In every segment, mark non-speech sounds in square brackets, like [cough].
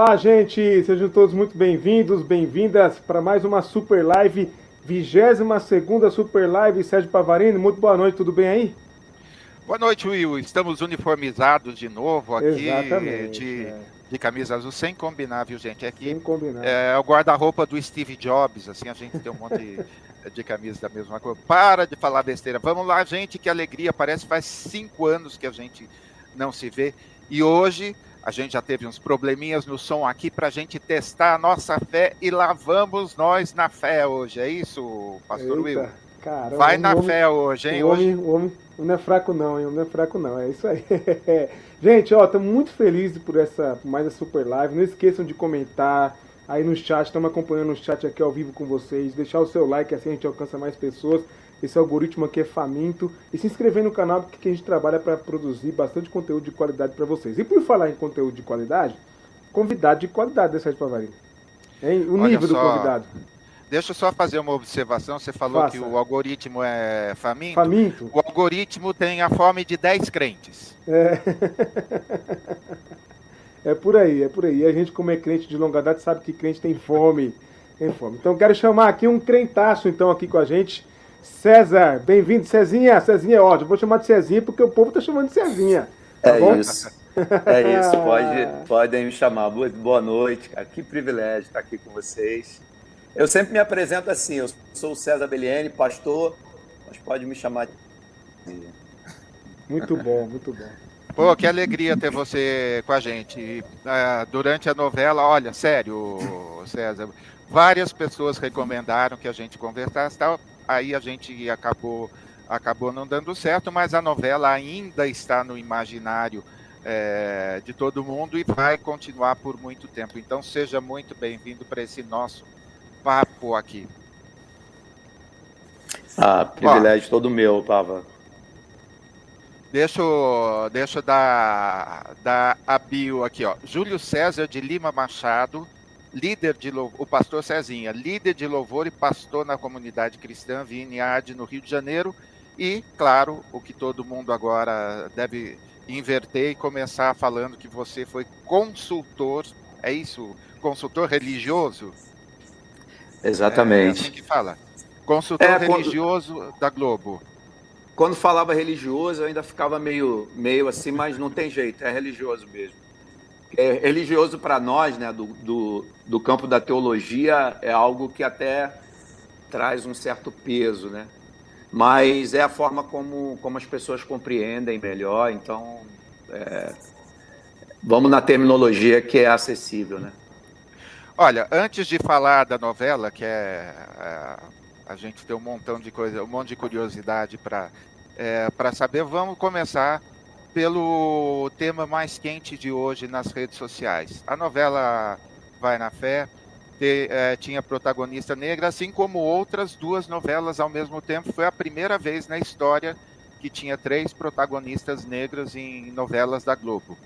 Olá, gente! Sejam todos muito bem-vindos, bem-vindas para mais uma Super Live, 22 Super Live. Sérgio Pavarini, muito boa noite, tudo bem aí? Boa noite, Will. Estamos uniformizados de novo aqui Exatamente, de, é. de camisa azul, sem combinar, viu, gente? Aqui sem combinar. É, é o guarda-roupa do Steve Jobs, assim, a gente tem um monte de, de camisas da mesma cor. Para de falar besteira. Vamos lá, gente, que alegria. Parece que faz cinco anos que a gente não se vê. E hoje a gente já teve uns probleminhas no som aqui para a gente testar a nossa fé e lá vamos nós na fé hoje. É isso, Pastor Eita, Will? Vai na homem, fé hoje, hein? O homem, hoje... o homem não é fraco não, hein? O homem não é fraco não, é isso aí. [laughs] gente, ó, estamos muito felizes por essa por mais essa super live. Não esqueçam de comentar aí no chat, estamos acompanhando o chat aqui ao vivo com vocês. Deixar o seu like, assim a gente alcança mais pessoas esse algoritmo aqui é faminto. E se inscrever no canal, porque a gente trabalha para produzir bastante conteúdo de qualidade para vocês. E por falar em conteúdo de qualidade, convidado de qualidade desse Sérgio Pavarini. Hein? O Olha nível só, do convidado. Deixa eu só fazer uma observação. Você falou Faça. que o algoritmo é faminto. Faminto. O algoritmo tem a fome de 10 crentes. É. [laughs] é por aí, é por aí. E a gente, como é crente de longa data, sabe que crente tem fome. Tem fome. Então quero chamar aqui um crentaço então aqui com a gente. César, bem-vindo. Cezinha, Cezinha é ótimo. Vou chamar de Cezinha porque o povo tá chamando de Cezinha. Tá é bom? isso. É isso, [laughs] pode, podem me chamar. Boa, noite, cara. Que privilégio estar aqui com vocês. Eu sempre me apresento assim, eu sou o César Beliene, pastor, mas pode me chamar de Muito bom, muito bom. Pô, que alegria ter você com a gente. Uh, durante a novela, olha, sério, César, várias pessoas recomendaram que a gente conversasse tal aí a gente acabou acabou não dando certo, mas a novela ainda está no imaginário é, de todo mundo e vai continuar por muito tempo. Então seja muito bem-vindo para esse nosso papo aqui. Ah, privilégio Ó, todo meu, Pava. Deixa eu, deixa eu dar, dar a bio aqui, ó. Júlio César de Lima Machado, líder de louvor, o pastor Cezinha, líder de louvor e pastor na comunidade cristã Vineyard no Rio de Janeiro. E, claro, o que todo mundo agora deve inverter e começar falando que você foi consultor, é isso? Consultor religioso? Exatamente. É assim que fala. Consultor é, religioso quando, da Globo. Quando falava religioso, eu ainda ficava meio, meio assim, mas não tem jeito, é religioso mesmo é, religioso para nós, né, do, do, do, campo da teologia, é algo que até traz um certo peso, né? Mas é a forma como, como as pessoas compreendem melhor, então é, vamos na terminologia que é acessível, né? Olha, antes de falar da novela, que é, é a gente tem um montão de coisa, um monte de curiosidade para é, para saber, vamos começar pelo tema mais quente de hoje nas redes sociais. A novela Vai na Fé te, é, tinha protagonista negra, assim como outras duas novelas ao mesmo tempo. Foi a primeira vez na história que tinha três protagonistas negras em novelas da Globo.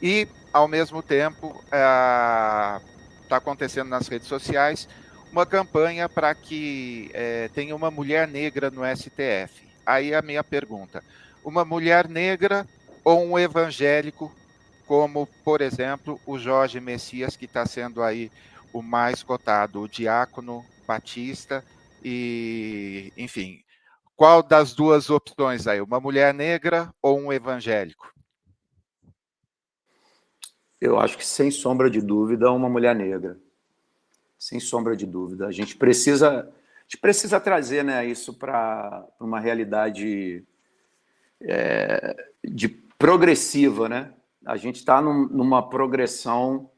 E, ao mesmo tempo, está é, acontecendo nas redes sociais uma campanha para que é, tenha uma mulher negra no STF. Aí a minha pergunta: uma mulher negra ou um evangélico, como, por exemplo, o Jorge Messias, que está sendo aí o mais cotado, o diácono batista, e, enfim, qual das duas opções aí, uma mulher negra ou um evangélico? Eu acho que, sem sombra de dúvida, uma mulher negra. Sem sombra de dúvida. A gente precisa, a gente precisa trazer né, isso para uma realidade é, de progressiva, né? A gente está num, numa progressão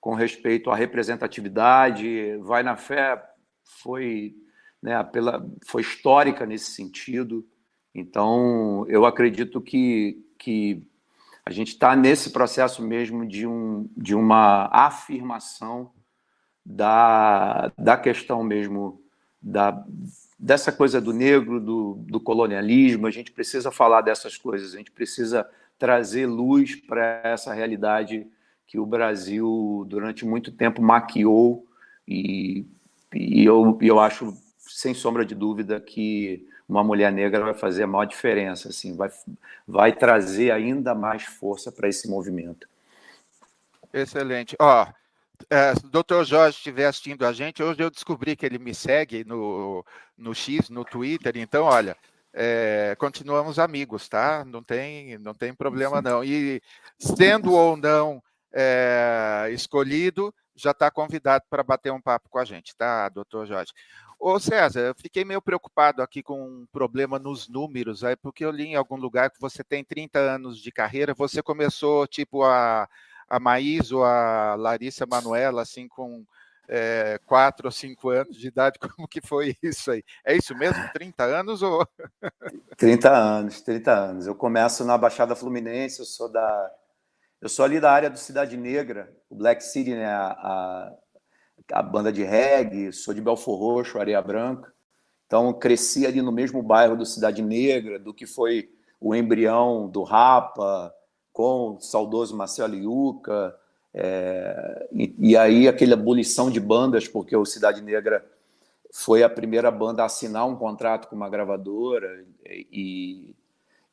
com respeito à representatividade. Vai na fé foi, né, pela, foi histórica nesse sentido. Então, eu acredito que, que a gente está nesse processo mesmo de, um, de uma afirmação da, da questão mesmo da, dessa coisa do negro, do, do colonialismo, a gente precisa falar dessas coisas, a gente precisa trazer luz para essa realidade que o Brasil, durante muito tempo, maquiou, e, e eu, eu acho, sem sombra de dúvida, que uma mulher negra vai fazer a maior diferença, assim, vai, vai trazer ainda mais força para esse movimento. Excelente. Ó, o doutor Jorge estiver assistindo a gente, hoje eu descobri que ele me segue no, no X, no Twitter, então, olha, é, continuamos amigos, tá? Não tem, não tem problema não. E sendo ou não é, escolhido, já está convidado para bater um papo com a gente, tá, doutor Jorge? Ô César, eu fiquei meio preocupado aqui com um problema nos números, aí, porque eu li em algum lugar que você tem 30 anos de carreira, você começou tipo a, a Maís ou a Larissa Manuela, assim, com é, quatro ou cinco anos de idade, [laughs] como que foi isso aí? É isso mesmo? 30 anos ou. 30 anos, 30 anos. Eu começo na Baixada Fluminense, eu sou da. Eu sou ali da área do Cidade Negra, o Black City, né? A, a a banda de reggae, sou de Belfor Roxo, Areia Branca. Então, cresci ali no mesmo bairro do Cidade Negra, do que foi o embrião do Rapa, com o saudoso Marcelo Iuca, é, e, e, aí aquela abolição de bandas, porque o Cidade Negra foi a primeira banda a assinar um contrato com uma gravadora, e,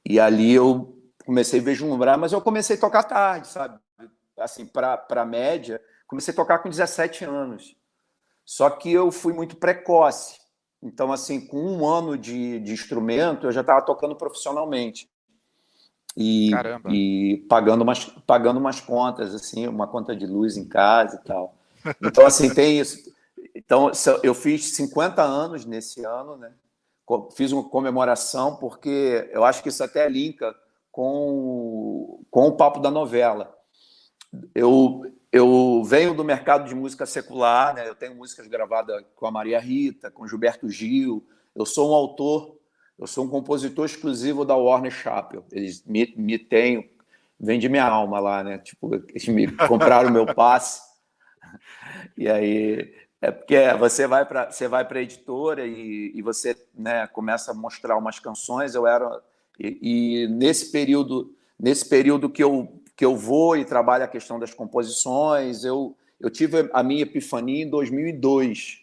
e ali eu comecei a vislumbrar, mas eu comecei a tocar tarde, sabe? Assim, para a média, Comecei a tocar com 17 anos. Só que eu fui muito precoce. Então, assim, com um ano de, de instrumento, eu já estava tocando profissionalmente. E, e pagando, umas, pagando umas contas, assim, uma conta de luz em casa e tal. Então, assim, tem isso. Então, eu fiz 50 anos nesse ano, né? Fiz uma comemoração, porque eu acho que isso até linka com, com o papo da novela. Eu, eu venho do mercado de música secular, né? eu tenho músicas gravadas com a Maria Rita, com Gilberto Gil. Eu sou um autor, eu sou um compositor exclusivo da Warner Chappell. Eles me, me têm, vende minha alma lá, né? Tipo, eles me [laughs] compraram o meu passe. E aí é porque você vai para você vai para a editora e, e você né, começa a mostrar umas canções. Eu era e, e nesse período nesse período que eu que eu vou e trabalho a questão das composições. Eu, eu tive a minha epifania em 2002.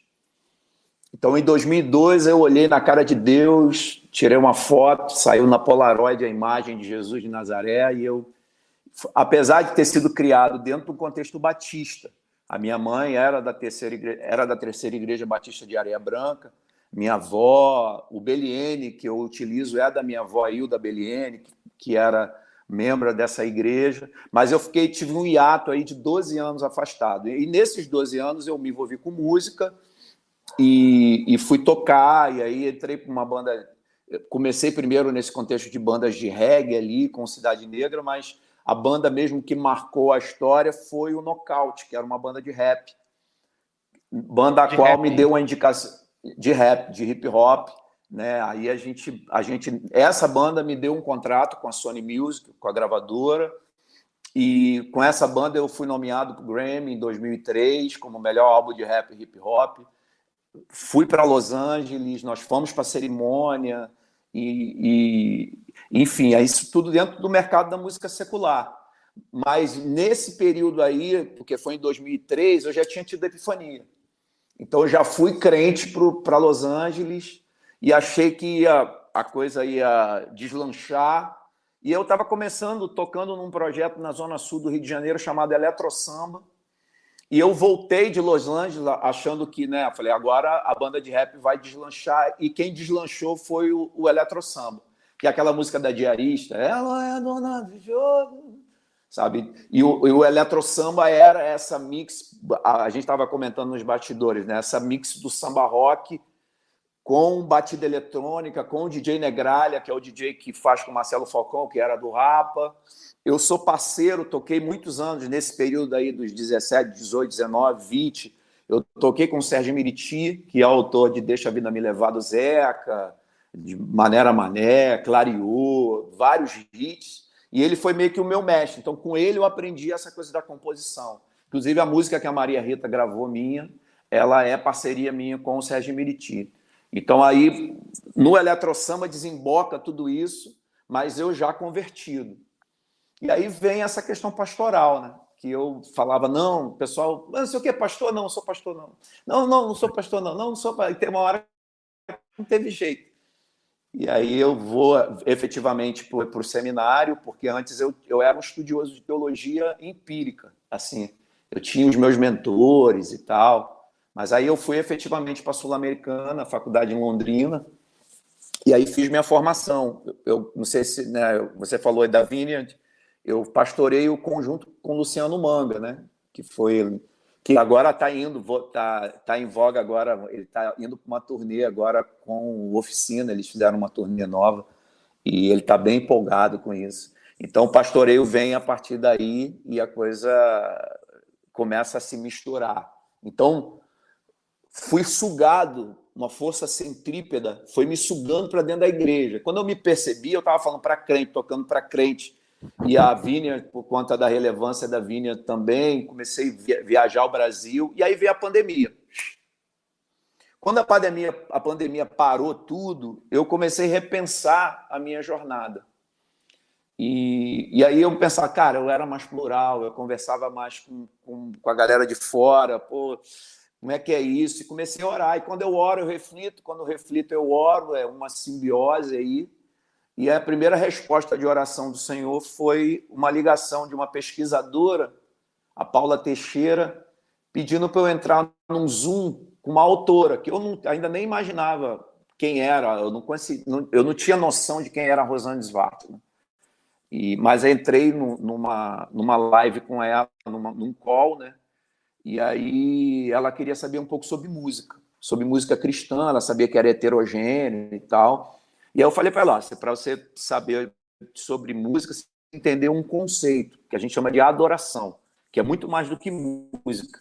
Então, em 2002, eu olhei na cara de Deus, tirei uma foto, saiu na Polaroid a imagem de Jesus de Nazaré, e eu, apesar de ter sido criado dentro do contexto batista, a minha mãe era da terceira igreja, era da terceira igreja batista de Areia Branca, minha avó, o Beliene, que eu utilizo, é da minha avó Hilda Beliene, que era membro dessa igreja, mas eu fiquei tive um hiato aí de 12 anos afastado. E nesses 12 anos eu me envolvi com música e, e fui tocar, e aí entrei para uma banda. Comecei primeiro nesse contexto de bandas de reggae ali, com Cidade Negra, mas a banda mesmo que marcou a história foi o Nocaute, que era uma banda de rap. Banda a de qual rap. me deu uma indicação de rap, de hip hop né? Aí a gente, a gente, essa banda me deu um contrato com a Sony Music, com a gravadora, e com essa banda eu fui nomeado para o Grammy em 2003 como melhor álbum de rap e hip hop. Fui para Los Angeles, nós fomos para a cerimônia e, e, enfim, é isso tudo dentro do mercado da música secular. Mas nesse período aí, porque foi em 2003, eu já tinha tido epifania. Então eu já fui crente para Los Angeles e achei que ia, a coisa ia deslanchar. E eu estava começando, tocando num projeto na Zona Sul do Rio de Janeiro chamado Eletro Samba. E eu voltei de Los Angeles achando que, né? Falei, agora a banda de rap vai deslanchar. E quem deslanchou foi o, o Eletro Samba, que é aquela música da diarista. Ela é dona do jogo. Sabe? E o, e o Eletro Samba era essa mix. A, a gente estava comentando nos bastidores, né? Essa mix do samba rock com batida eletrônica, com o DJ Negralha, que é o DJ que faz com o Marcelo Falcão, que era do Rapa. Eu sou parceiro, toquei muitos anos nesse período aí dos 17, 18, 19, 20. Eu toquei com o Sérgio Miriti, que é autor de Deixa a Vida Me Levar do Zeca, de Maneira Mané, Clariô, vários hits. E ele foi meio que o meu mestre. Então, com ele eu aprendi essa coisa da composição. Inclusive, a música que a Maria Rita gravou minha, ela é parceria minha com o Sérgio Miriti. Então aí no eletrosamba desemboca tudo isso, mas eu já convertido. E aí vem essa questão pastoral, né? Que eu falava, não, pessoal, não sei o que, pastor? Não, não sou pastor, não. Não, não, não sou pastor, não. Não, não sou pastor. E tem uma hora que não teve jeito. E aí eu vou efetivamente para o seminário, porque antes eu, eu era um estudioso de teologia empírica. Assim, eu tinha os meus mentores e tal, mas aí eu fui efetivamente para a Sul-Americana, faculdade em Londrina, e aí fiz minha formação. Eu, eu não sei se né, você falou aí da Vineyard, eu pastorei o conjunto com Luciano Manga, né? Que foi que agora está indo, está tá em voga agora, ele está indo para uma turnê agora com oficina, eles fizeram uma turnê nova e ele está bem empolgado com isso. Então o pastoreio vem a partir daí e a coisa começa a se misturar. Então fui sugado, uma força centrípeta foi me sugando para dentro da igreja. Quando eu me percebi, eu estava falando para crente, tocando para crente e a Vinha, por conta da relevância da Vinha também, comecei a viajar ao Brasil, e aí veio a pandemia. Quando a pandemia, a pandemia parou tudo, eu comecei a repensar a minha jornada. E, e aí eu pensava, cara, eu era mais plural, eu conversava mais com, com, com a galera de fora, pô, como é que é isso? E comecei a orar. E quando eu oro, eu reflito, quando eu reflito, eu oro, é uma simbiose aí. E a primeira resposta de oração do Senhor foi uma ligação de uma pesquisadora, a Paula Teixeira, pedindo para eu entrar num Zoom com uma autora, que eu não, ainda nem imaginava quem era, eu não, conheci, não, eu não tinha noção de quem era a Rosane Svart. Né? E, mas entrei no, numa, numa live com ela, numa, num call, né? E aí ela queria saber um pouco sobre música, sobre música cristã, ela sabia que era heterogêneo e tal. E aí eu falei para ela, para você saber sobre música, você entender um conceito que a gente chama de adoração, que é muito mais do que música.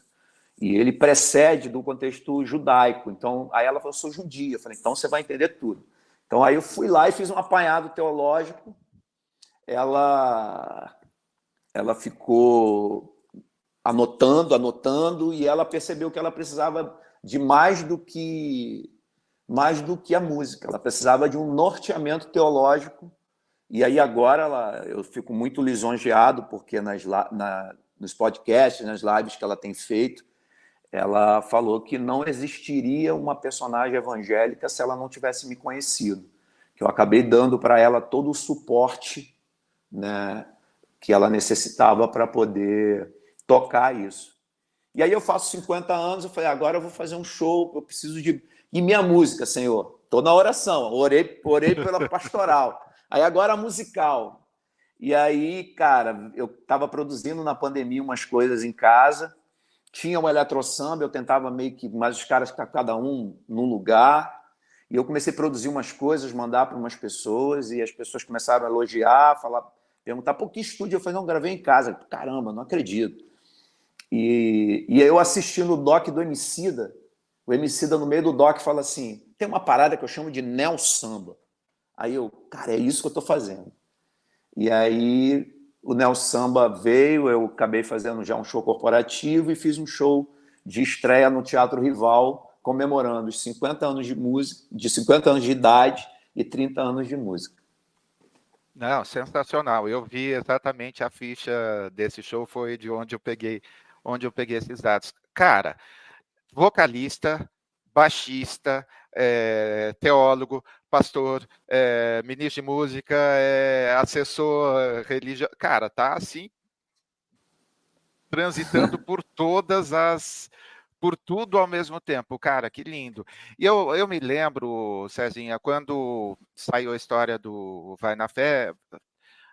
E ele precede do contexto judaico. Então, aí ela falou, eu sou judia. Eu falei, então você vai entender tudo. Então, aí eu fui lá e fiz um apanhado teológico. Ela, ela ficou anotando, anotando, e ela percebeu que ela precisava de mais do que mais do que a música. Ela precisava de um norteamento teológico. E aí agora ela, eu fico muito lisonjeado porque nas, na, nos podcasts, nas lives que ela tem feito, ela falou que não existiria uma personagem evangélica se ela não tivesse me conhecido. Que eu acabei dando para ela todo o suporte né, que ela necessitava para poder tocar isso. E aí eu faço 50 anos, eu falei, agora eu vou fazer um show, eu preciso de e minha música, Senhor? Estou na oração, orei, orei pela [laughs] pastoral. Aí agora a musical. E aí, cara, eu estava produzindo na pandemia umas coisas em casa, tinha um eletrosamba, eu tentava meio que, mas os caras cada um num lugar, e eu comecei a produzir umas coisas, mandar para umas pessoas, e as pessoas começaram a elogiar, falar, perguntar, por que estúdio? Eu falei, não, gravei em casa. Caramba, não acredito. E, e eu assistindo o doc do Emicida, o Emicida no meio do doc fala assim: tem uma parada que eu chamo de neo samba. Aí eu, cara, é isso que eu estou fazendo. E aí o neo samba veio, eu acabei fazendo já um show corporativo e fiz um show de estreia no Teatro Rival, comemorando os 50 anos de música, de 50 anos de idade e 30 anos de música. Não, sensacional. Eu vi exatamente a ficha desse show, foi de onde eu peguei, onde eu peguei esses dados. Cara, vocalista, baixista, é, teólogo, pastor, é, ministro de música, é, assessor religioso. Cara, tá assim transitando [laughs] por todas as por tudo ao mesmo tempo, cara, que lindo. E eu, eu me lembro, Cezinha, quando saiu a história do Vai na Fé,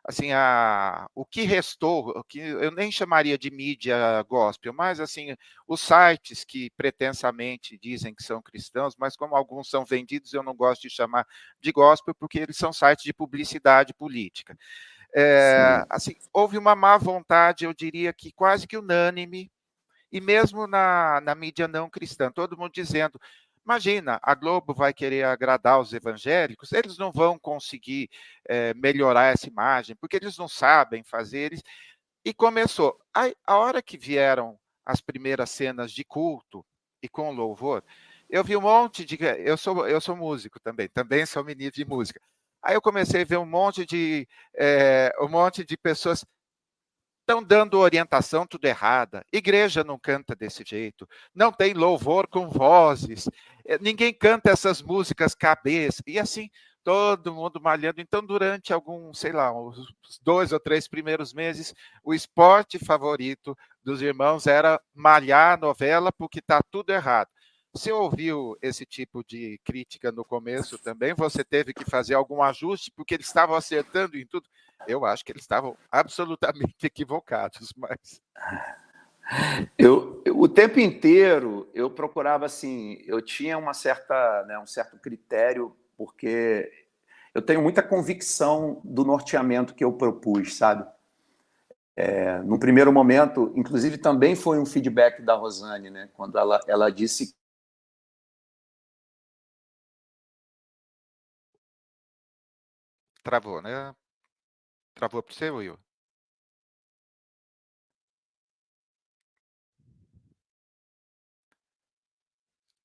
assim, a, o que restou, o que eu nem chamaria de mídia gospel, mas assim, os sites que pretensamente dizem que são cristãos, mas como alguns são vendidos, eu não gosto de chamar de gospel, porque eles são sites de publicidade política. É, assim, houve uma má vontade, eu diria que quase que unânime, e mesmo na, na mídia não cristã, todo mundo dizendo Imagina, a Globo vai querer agradar os evangélicos, eles não vão conseguir é, melhorar essa imagem, porque eles não sabem fazer. E começou. A, a hora que vieram as primeiras cenas de culto e com louvor, eu vi um monte de. Eu sou, eu sou músico também, também sou menino de música. Aí eu comecei a ver um monte de, é, um monte de pessoas estão dando orientação tudo errada. Igreja não canta desse jeito. Não tem louvor com vozes. Eh, ninguém canta essas músicas cabeça. E assim, todo mundo malhando. Então, durante alguns, sei lá, os dois ou três primeiros meses, o esporte favorito dos irmãos era malhar a novela porque está tudo errado. Você ouviu esse tipo de crítica no começo também? Você teve que fazer algum ajuste porque eles estavam acertando em tudo? Eu acho que eles estavam absolutamente [laughs] equivocados, mas. Eu, o tempo inteiro eu procurava assim, eu tinha uma certa, né, um certo critério porque eu tenho muita convicção do norteamento que eu propus, sabe? É, no primeiro momento, inclusive também foi um feedback da Rosane, né? Quando ela, ela disse Travou, né? Travou para você, Will?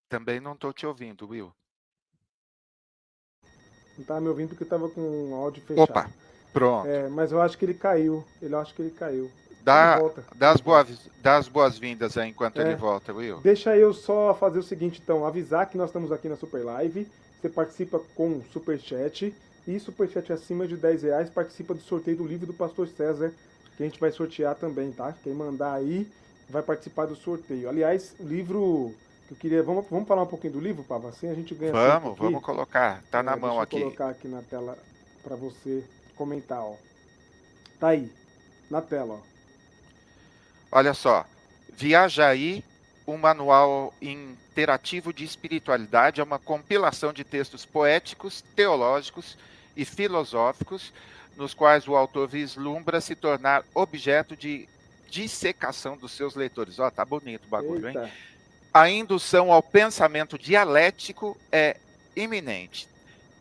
Também não estou te ouvindo, Will. Não estava me ouvindo porque estava com o áudio fechado. Opa, pronto. É, mas eu acho que ele caiu. Ele acho que ele caiu. Dá, dá as boas, boas-vindas aí enquanto é, ele volta, Will. Deixa eu só fazer o seguinte, então, avisar que nós estamos aqui na Super Live. Você participa com Super Chat e superchat acima de 10 reais participa do sorteio do livro do Pastor César, que a gente vai sortear também, tá? Quem mandar aí vai participar do sorteio. Aliás, o livro que eu queria. Vamos, vamos falar um pouquinho do livro, Pava? Assim a gente ganha. Vamos, vamos colocar. Tá é, na mão aqui. Vou colocar aqui na tela para você comentar, ó. Tá aí, na tela, ó. Olha só. Viaja aí, um manual interativo de espiritualidade, é uma compilação de textos poéticos, teológicos e filosóficos, nos quais o autor vislumbra se tornar objeto de dissecação dos seus leitores. Ó, oh, tá bonito o bagulho, Eita. hein? A indução ao pensamento dialético é iminente.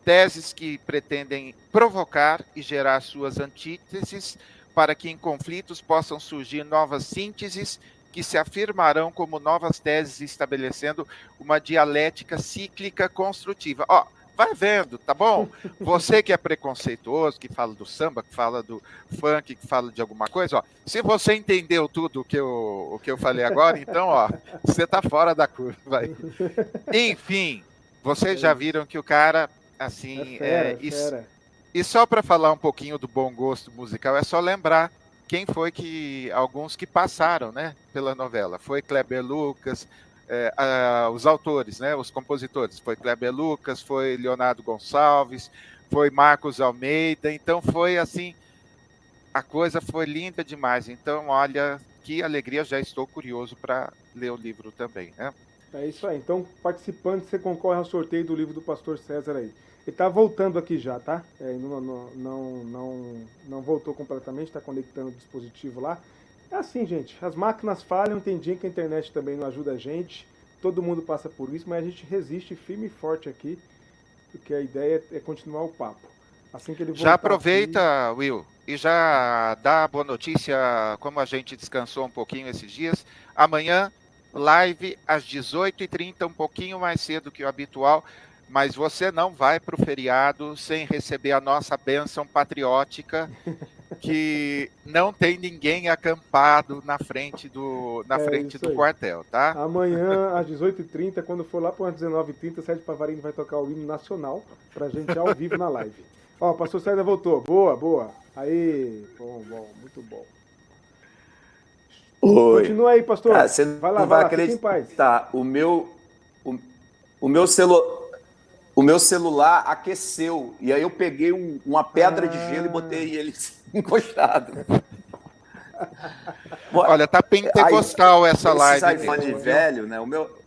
Teses que pretendem provocar e gerar suas antíteses para que em conflitos possam surgir novas sínteses que se afirmarão como novas teses estabelecendo uma dialética cíclica construtiva. Ó, vai vendo, tá bom? [laughs] Você que é preconceituoso, que fala do samba, que fala do funk, que fala de alguma coisa, ó, se você entendeu tudo o que eu, o que eu falei agora, então, ó, você tá fora da curva aí. Enfim, vocês já viram que o cara, assim, é, fera, é, isso, e só para falar um pouquinho do bom gosto musical, é só lembrar quem foi que alguns que passaram, né, pela novela. Foi Kleber Lucas, é, os autores, né, os compositores. Foi Kleber Lucas, foi Leonardo Gonçalves, foi Marcos Almeida. Então foi assim, a coisa foi linda demais. Então, olha, que alegria, já estou curioso para ler o livro também, né? É isso aí. Então, participando, você concorre ao sorteio do livro do Pastor César aí. Ele está voltando aqui já, tá? É, não, não, não, não, voltou completamente, está conectando o dispositivo lá. É assim, gente, as máquinas falham, tem dia que a internet também não ajuda a gente, todo mundo passa por isso, mas a gente resiste firme e forte aqui, porque a ideia é continuar o papo. Assim que ele Já aproveita, aqui... Will, e já dá a boa notícia, como a gente descansou um pouquinho esses dias. Amanhã, live às 18h30, um pouquinho mais cedo que o habitual mas você não vai para o feriado sem receber a nossa bênção patriótica, que não tem ninguém acampado na frente do, na é frente do quartel, tá? Amanhã, às 18h30, quando for lá para as 19h30, Sérgio Pavarino vai tocar o hino nacional para a gente ao vivo na live. Ó, o pastor César voltou. Boa, boa. Aí, bom, bom, muito bom. Oi. Continua aí, pastor. Ah, você vai lá, não vai, vai acreditar. Tá, o meu, o, o meu celular o meu celular aqueceu. E aí eu peguei um, uma pedra ah. de gelo e ah. botei ele [laughs] encostado. [laughs] Olha, tá pentecostal aí, essa live. iPhone de velho, né? O meu.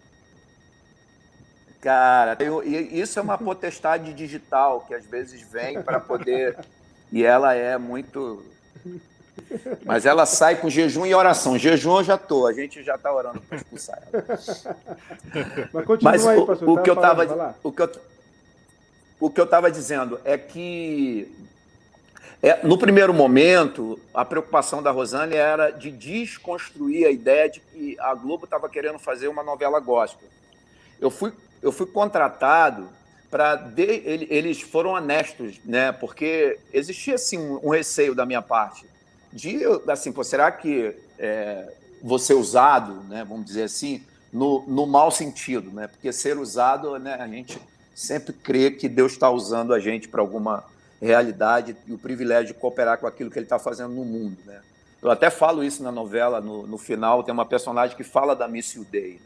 Cara, eu, isso é uma potestade digital que às vezes vem para poder. E ela é muito. Mas ela sai com jejum e oração. Jejum eu já tô, a gente já está orando para expulsar ela. Mas continua Mas aí, pastor. O, o, que eu tava, o que eu o que eu estava dizendo é que, é, no primeiro momento, a preocupação da Rosane era de desconstruir a ideia de que a Globo estava querendo fazer uma novela gospel. Eu fui, eu fui contratado para. Ele, eles foram honestos, né? Porque existia, assim, um receio da minha parte de, assim, pô, será que é, vou ser usado, né? Vamos dizer assim, no, no mau sentido, né? Porque ser usado, né? A gente sempre crer que Deus está usando a gente para alguma realidade e o privilégio de cooperar com aquilo que Ele está fazendo no mundo. Né? Eu até falo isso na novela, no, no final, tem uma personagem que fala da Miss Day. Né?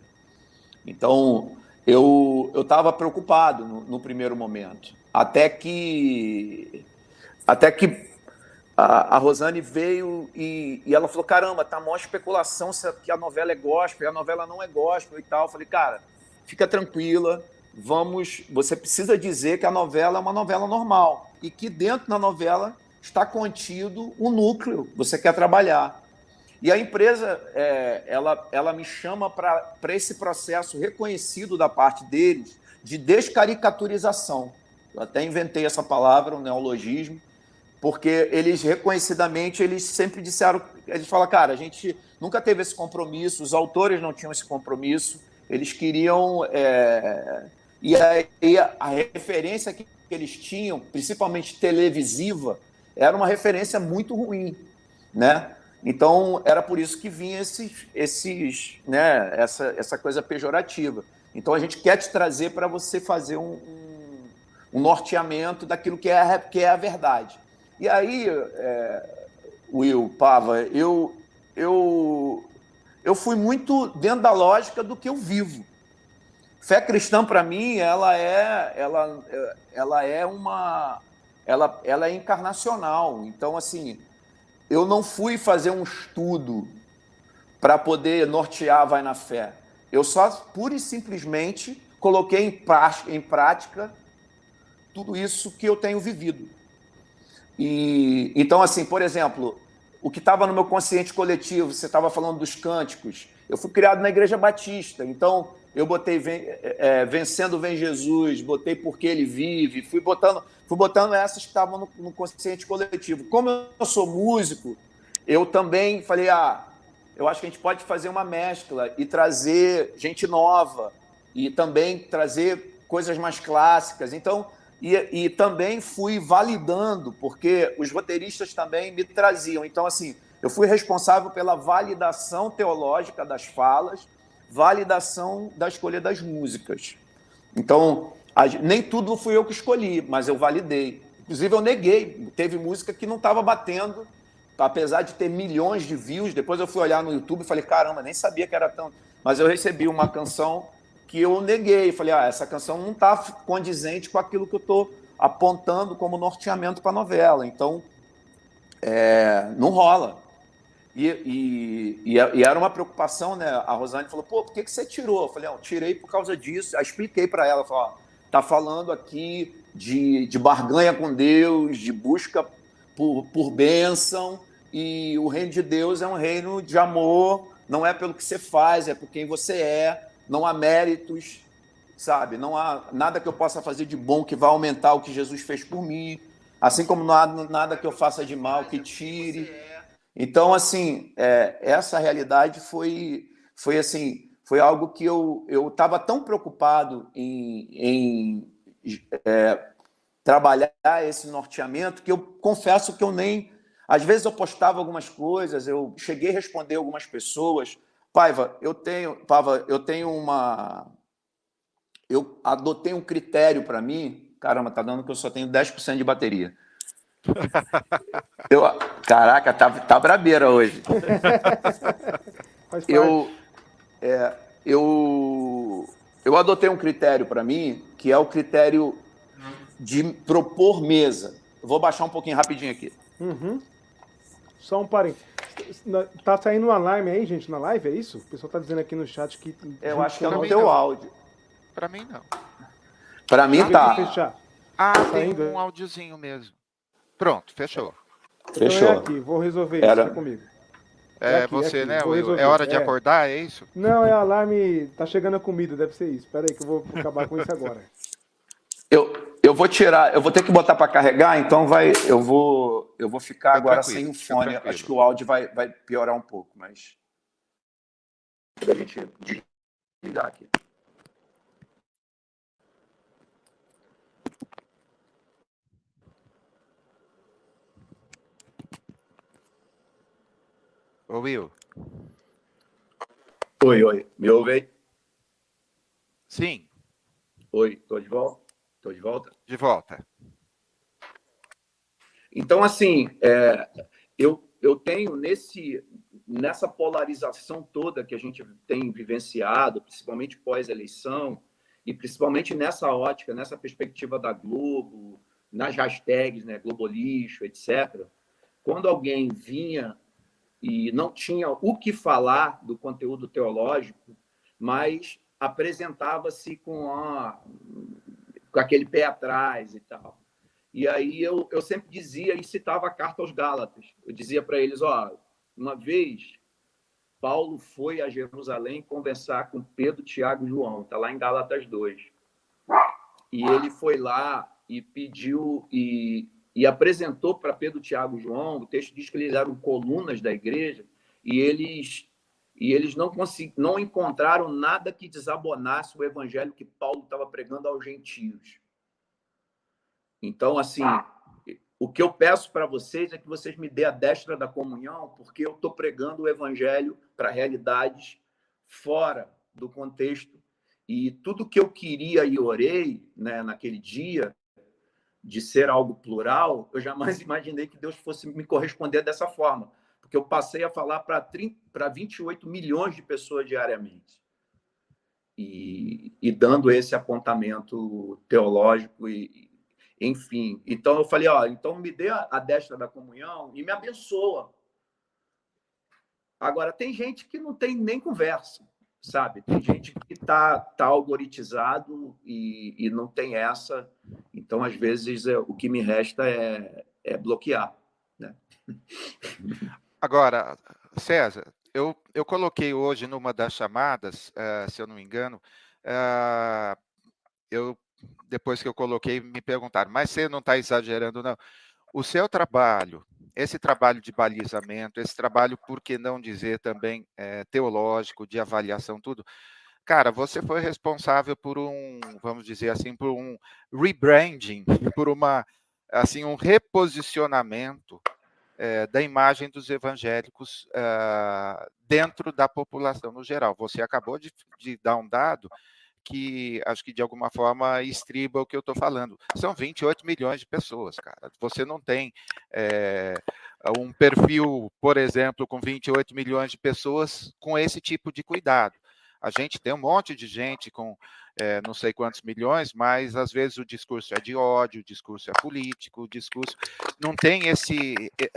Então, eu estava preocupado no, no, primeiro momento, até que, até que a, a Rosane veio e, e, ela falou, caramba, tá maior especulação se a, que a novela é gospel, e a novela não é gospel e tal. Eu falei, cara, fica tranquila, vamos, você precisa dizer que a novela é uma novela normal e que dentro da novela está contido o núcleo que você quer trabalhar. E a empresa, é, ela, ela me chama para esse processo reconhecido da parte deles de descaricaturização. Eu até inventei essa palavra, um neologismo, porque eles reconhecidamente, eles sempre disseram, eles falam, cara, a gente nunca teve esse compromisso, os autores não tinham esse compromisso, eles queriam... É, e aí a referência que eles tinham, principalmente televisiva, era uma referência muito ruim, né? Então era por isso que vinha esses, esses, né? Essa, essa coisa pejorativa. Então a gente quer te trazer para você fazer um, um, um, norteamento daquilo que é, que é a verdade. E aí, é, Will, Pava, eu, eu, eu fui muito dentro da lógica do que eu vivo. Fé cristã para mim, ela é, ela, ela é uma, ela, ela é encarnacional. Então, assim, eu não fui fazer um estudo para poder nortear vai na fé. Eu só pura e simplesmente coloquei em prática, em prática tudo isso que eu tenho vivido. E então, assim, por exemplo, o que estava no meu consciente coletivo, você estava falando dos cânticos. Eu fui criado na Igreja Batista, então eu botei é, Vencendo Vem Jesus, botei Porque Ele Vive, fui botando, fui botando essas que estavam no, no consciente coletivo. Como eu sou músico, eu também falei, ah, eu acho que a gente pode fazer uma mescla e trazer gente nova e também trazer coisas mais clássicas. Então, e, e também fui validando, porque os roteiristas também me traziam. Então, assim, eu fui responsável pela validação teológica das falas, validação da escolha das músicas. Então, nem tudo fui eu que escolhi, mas eu validei. Inclusive, eu neguei. Teve música que não estava batendo, apesar de ter milhões de views. Depois eu fui olhar no YouTube e falei, caramba, nem sabia que era tão. Mas eu recebi uma canção que eu neguei. Falei, ah, essa canção não está condizente com aquilo que eu estou apontando como norteamento para a novela. Então, é, não rola. E, e, e, era uma preocupação, né? A Rosane falou, pô, por que, que você tirou? Eu falei, não, tirei por causa disso. Aí expliquei para ela, falei, ó, tá falando aqui de, de barganha com Deus, de busca por, por bênção, e o reino de Deus é um reino de amor, não é pelo que você faz, é por quem você é, não há méritos, sabe? Não há nada que eu possa fazer de bom que vá aumentar o que Jesus fez por mim, assim como não há nada que eu faça de mal que tire então, assim, é, essa realidade foi, foi assim, foi algo que eu estava tão preocupado em, em é, trabalhar esse norteamento que eu confesso que eu nem. Às vezes eu postava algumas coisas, eu cheguei a responder algumas pessoas. Paiva, eu tenho, Paiva, eu tenho uma. Eu adotei um critério para mim. Caramba, tá dando que eu só tenho 10% de bateria. [laughs] Eu, caraca, tá, tá brabeira hoje. eu, é, eu, eu adotei um critério para mim, que é o critério de propor mesa. Eu vou baixar um pouquinho rapidinho aqui. Uhum. Só um parênteses. Tá saindo um alarme aí, gente, na live, é isso? O pessoal tá dizendo aqui no chat que. Eu acho que é no teu não. áudio. Para mim, não. Para mim, tá. Ah, tá tem um áudiozinho mesmo. Pronto, fechou. Fechou. Então é aqui, vou resolver Era... isso comigo. É, é aqui, você, é né? É hora de é. acordar, é isso? Não, é alarme. Tá chegando a comida, deve ser isso. Espera aí que eu vou acabar com isso agora. [laughs] Eu, eu vou tirar, eu vou ter que botar para carregar, então vai, eu vou, eu vou ficar tá agora sem o fone. Acho que o áudio vai, vai piorar um pouco, mas. A gente desligar aqui. Will. Oi, oi. Me ouve aí? Sim. Oi, tô de volta? Estou de volta? De volta. Então, assim, é, eu, eu tenho nesse, nessa polarização toda que a gente tem vivenciado, principalmente pós-eleição, e principalmente nessa ótica, nessa perspectiva da Globo, nas hashtags, né, Globolixo, etc., quando alguém vinha e não tinha o que falar do conteúdo teológico, mas apresentava-se com, a, com aquele pé atrás e tal. E aí eu, eu sempre dizia e citava a carta aos Gálatas. Eu dizia para eles, ó, uma vez Paulo foi a Jerusalém conversar com Pedro, Tiago e João, está lá em Gálatas 2. E ele foi lá e pediu e, e apresentou para Pedro, Tiago e João, o texto diz que eles eram colunas da igreja, e eles e eles não consegu... não encontraram nada que desabonasse o evangelho que Paulo estava pregando aos gentios. Então, assim, o que eu peço para vocês é que vocês me dêem a destra da comunhão, porque eu estou pregando o evangelho para realidades fora do contexto. E tudo que eu queria e orei né, naquele dia, de ser algo plural, eu jamais [laughs] imaginei que Deus fosse me corresponder dessa forma, porque eu passei a falar para 28 milhões de pessoas diariamente. E, e dando esse apontamento teológico e, enfim, então eu falei, ó, então me dê a, a destra da comunhão e me abençoa. Agora, tem gente que não tem nem conversa, sabe? Tem gente que tá, tá algoritizado e, e não tem essa. Então, às vezes, é, o que me resta é, é bloquear. Né? [laughs] Agora, César, eu, eu coloquei hoje numa das chamadas, uh, se eu não me engano, uh, eu depois que eu coloquei, me perguntaram, mas você não está exagerando, não. O seu trabalho, esse trabalho de balizamento, esse trabalho, por que não dizer também é, teológico, de avaliação, tudo, cara, você foi responsável por um, vamos dizer assim, por um rebranding, [laughs] por uma, assim, um reposicionamento é, da imagem dos evangélicos é, dentro da população no geral. Você acabou de, de dar um dado que acho que de alguma forma estriba o que eu estou falando. São 28 milhões de pessoas, cara. Você não tem é, um perfil, por exemplo, com 28 milhões de pessoas com esse tipo de cuidado. A gente tem um monte de gente com é, não sei quantos milhões, mas às vezes o discurso é de ódio, o discurso é político, o discurso não tem esse,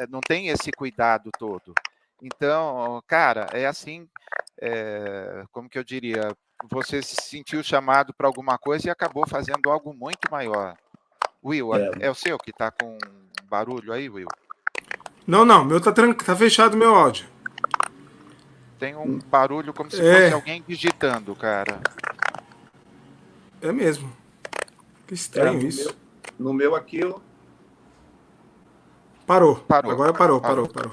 não tem esse cuidado todo. Então, cara, é assim, é, como que eu diria, você se sentiu chamado para alguma coisa e acabou fazendo algo muito maior. Will, é, é o seu que está com barulho aí, Will? Não, não, meu tá, tá fechado meu áudio. Tem um barulho como se é. fosse alguém digitando, cara. É mesmo. Que estranho é, no isso. Meu, no meu aqui eu... Parou. parou. Agora parou, parou, parou. parou.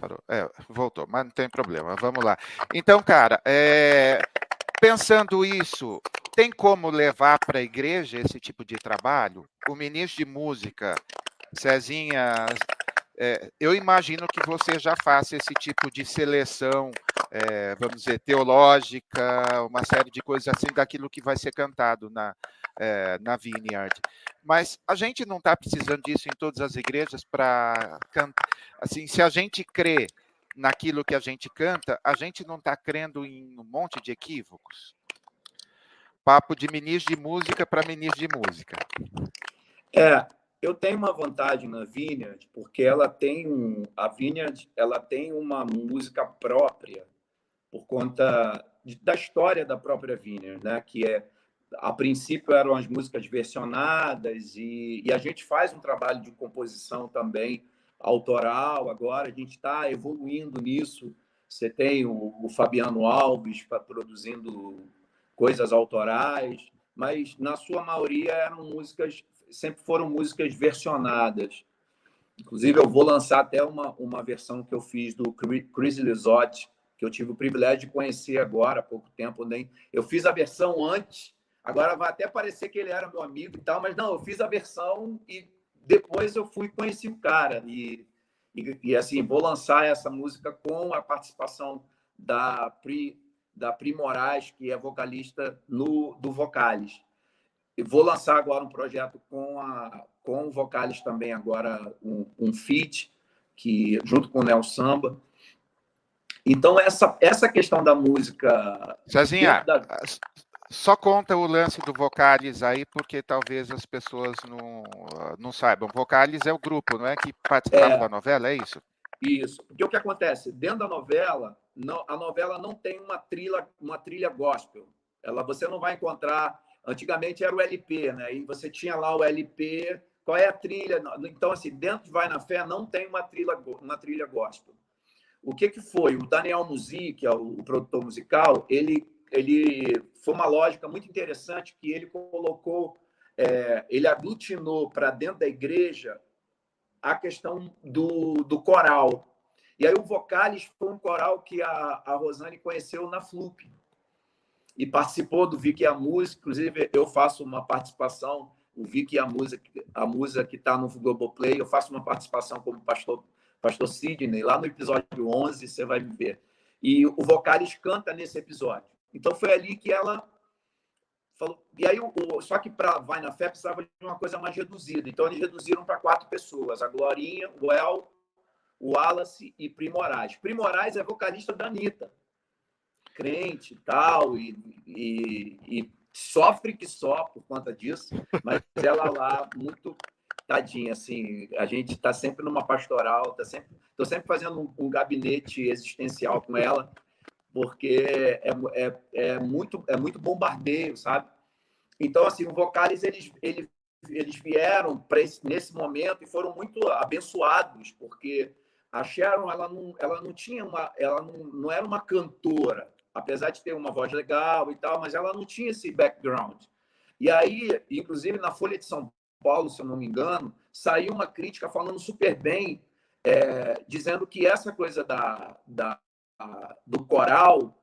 parou. É, voltou, mas não tem problema. Vamos lá. Então, cara, é, Pensando isso, tem como levar para a igreja esse tipo de trabalho? O ministro de música, Cezinha, é, eu imagino que você já faça esse tipo de seleção, é, vamos dizer, teológica, uma série de coisas assim, daquilo que vai ser cantado na, é, na Vineyard. Mas a gente não está precisando disso em todas as igrejas para cantar. Assim, se a gente crê naquilo que a gente canta, a gente não está crendo em um monte de equívocos. Papo de ministro de música para ministro de música. É, eu tenho uma vantagem na Vineyard, porque ela tem um, a Vineyard, ela tem uma música própria por conta de, da história da própria Vineyard, né? Que é a princípio eram as músicas versionadas e, e a gente faz um trabalho de composição também autoral agora, a gente está evoluindo nisso. Você tem o, o Fabiano Alves produzindo coisas autorais, mas na sua maioria eram músicas, sempre foram músicas versionadas. Inclusive, eu vou lançar até uma, uma versão que eu fiz do Chris Lizotti, que eu tive o privilégio de conhecer agora há pouco tempo. Nem eu fiz a versão antes, agora vai até parecer que ele era meu amigo e tal, mas não, eu fiz a versão e depois eu fui conheci o cara e, e, e, assim vou lançar essa música com a participação da Pri da Pri Moraes que é vocalista no do Vou lançar agora um projeto com a com o Vocales também agora um, um feat que junto com o Nel Samba. Então essa essa questão da música Cezinha, da... só conta o lance do Vocales aí porque talvez as pessoas não não saibam. Vocales é o grupo, não é que participava é, da novela, é isso? Isso. Porque o que acontece dentro da novela, não, a novela não tem uma trilha uma trilha gospel. Ela você não vai encontrar Antigamente era o LP, né? E você tinha lá o LP, qual é a trilha? Então, assim, dentro de Vai na Fé não tem uma trilha, uma trilha gospel. O que, que foi? O Daniel Musi, que é o produtor musical, ele, ele foi uma lógica muito interessante que ele colocou, é, ele aglutinou para dentro da igreja a questão do, do coral. E aí o Vocalis foi um coral que a, a Rosane conheceu na Flup e participou do Vicky e a Música. Inclusive, eu faço uma participação, o Vicky e a Música, a música que está no Globoplay, eu faço uma participação como pastor, pastor Sidney, lá no episódio 11, você vai me ver. E o Vocales canta nesse episódio. Então, foi ali que ela falou. E aí, o, só que para Vai na Fé precisava de uma coisa mais reduzida. Então, eles reduziram para quatro pessoas: a Glorinha, o El, o Wallace e Primorais. Primorais é vocalista da Anitta crente e tal, e, e, e sofre que só por conta disso, mas ela lá, muito tadinha, assim, a gente está sempre numa pastoral, tá sempre, estou sempre fazendo um, um, gabinete existencial com ela, porque é, é, é, muito, é muito bombardeio, sabe? Então, assim, o Vocales, eles, eles, eles vieram esse, nesse momento e foram muito abençoados, porque a Sharon, ela não, ela não tinha uma, ela não, não era uma cantora, apesar de ter uma voz legal e tal, mas ela não tinha esse background. E aí, inclusive na Folha de São Paulo, se eu não me engano, saiu uma crítica falando super bem, é, dizendo que essa coisa da, da do coral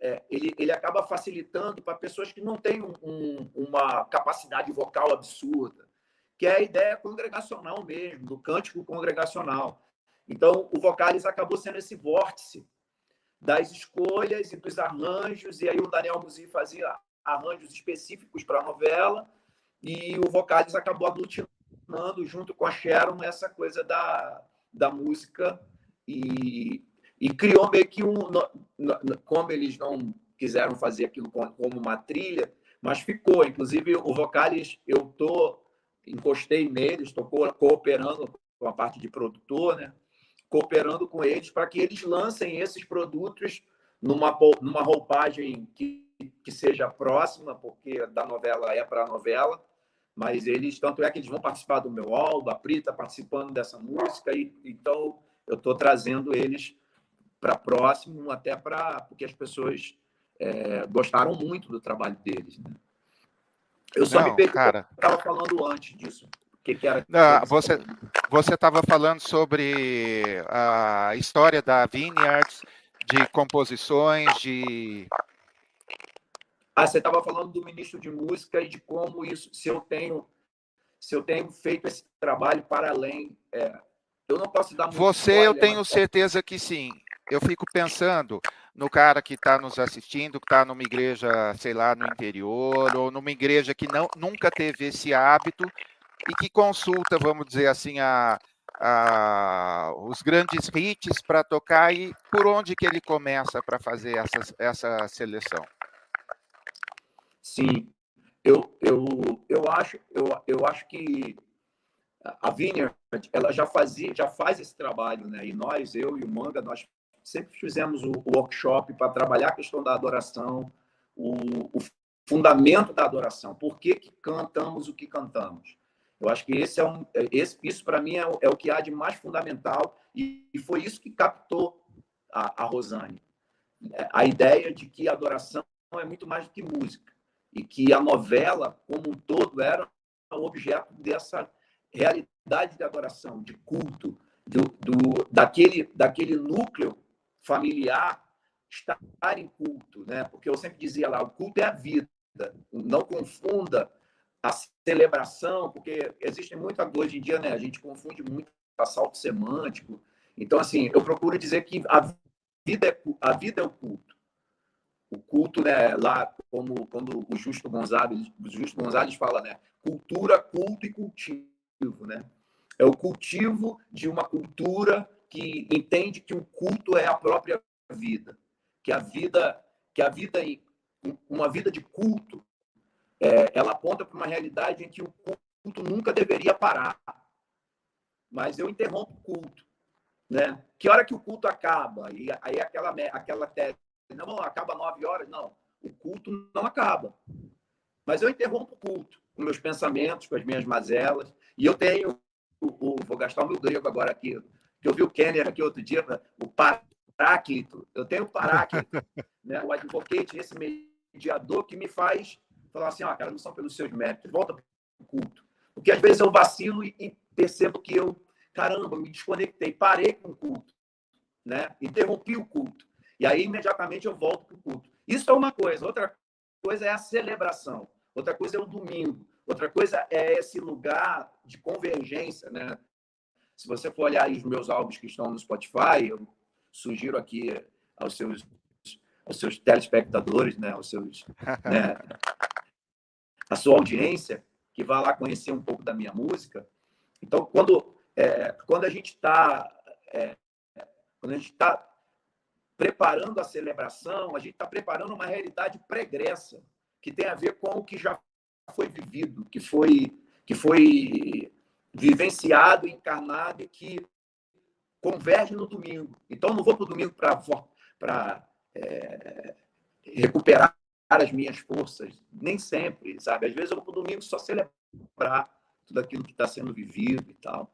é, ele, ele acaba facilitando para pessoas que não têm um, uma capacidade vocal absurda, que é a ideia congregacional mesmo, do cântico congregacional. Então, o Vocales acabou sendo esse vórtice das escolhas e dos arranjos, e aí o Daniel Musi fazia arranjos específicos para a novela, e o Vocales acabou aglutinando junto com a Sharon essa coisa da, da música e, e criou meio que um. Como eles não quiseram fazer aquilo como uma trilha, mas ficou. Inclusive, o Vocales, eu tô, encostei neles, estou cooperando com a parte de produtor, né? Cooperando com eles para que eles lancem esses produtos numa, numa roupagem que, que seja próxima, porque da novela é para a novela, mas eles, tanto é que eles vão participar do meu álbum, a Pri está participando dessa música, e então eu estou trazendo eles para próximo, até para porque as pessoas é, gostaram muito do trabalho deles. Né? Eu só Não, me pergunto, cara... estava falando antes disso que, que era. Não, você você estava falando sobre a história da Vineyards, de composições, de. Ah, você estava falando do ministro de música e de como isso, se eu tenho, se eu tenho feito esse trabalho para além. É, eu não posso dar. Você, eu tenho mas... certeza que sim. Eu fico pensando no cara que está nos assistindo, que está numa igreja, sei lá, no interior, ou numa igreja que não, nunca teve esse hábito e que consulta, vamos dizer assim, a, a, os grandes hits para tocar e por onde que ele começa para fazer essa, essa seleção? Sim, eu, eu, eu, acho, eu, eu acho que a Vineyard ela já fazia, já faz esse trabalho, né? E nós, eu e o Manga, nós sempre fizemos o, o workshop para trabalhar a questão da adoração, o, o fundamento da adoração. Por que, que cantamos o que cantamos? Eu acho que esse é um, esse, isso para mim é o, é o, que há de mais fundamental e, e foi isso que captou a, a, Rosane. A ideia de que a adoração é muito mais do que música e que a novela como um todo era um objeto dessa realidade de adoração, de culto, do, do, daquele, daquele núcleo familiar estar em culto, né? Porque eu sempre dizia lá, o culto é a vida. Não confunda a celebração, porque existe muita hoje em dia, né? A gente confunde muito assalto semântico. Então, assim, eu procuro dizer que a vida é, a vida é o culto. o culto, né, lá como quando o Justo Gonzalez, o Justo Gonzalez fala, né, cultura, culto e cultivo, né? É o cultivo de uma cultura que entende que o culto é a própria vida, que a vida, que a vida uma vida de culto, é, ela aponta para uma realidade em que o culto nunca deveria parar. Mas eu interrompo o culto, né? Que hora que o culto acaba? E aí aquela aquela tese, não, acaba nove horas, não. O culto não acaba. Mas eu interrompo o culto com meus pensamentos, com as minhas mazelas. E eu tenho, o, o, vou gastar o meu grego agora aqui, que eu vi o Kenner aqui outro dia, o paráclito. Eu tenho o paráclito, [laughs] né? o advocate, esse mediador que me faz falar assim, ah, cara, não são pelos seus méritos, volta para o culto. Porque às vezes eu vacilo e, percebo que eu, caramba, me desconectei, parei com o culto, né? interrompi o culto. E aí, imediatamente, eu volto para o culto. Isso é uma coisa. Outra coisa é a celebração. Outra coisa é o domingo. Outra coisa é esse lugar de convergência, né? Se você for olhar os meus álbuns que estão no Spotify, eu sugiro aqui aos seus, aos seus telespectadores, né? Aos seus, né? [laughs] a sua audiência, que vá lá conhecer um pouco da minha música. Então, quando, é, quando a gente está é, quando a gente está preparando a celebração, a gente está preparando uma realidade pregressa, que tem a ver com o que já foi vivido, que foi, que foi vivenciado, encarnado e que converge no domingo. Então, não vou para o domingo para é, recuperar as minhas forças, nem sempre, sabe? Às vezes eu vou domingo só celebrar tudo aquilo que está sendo vivido e tal.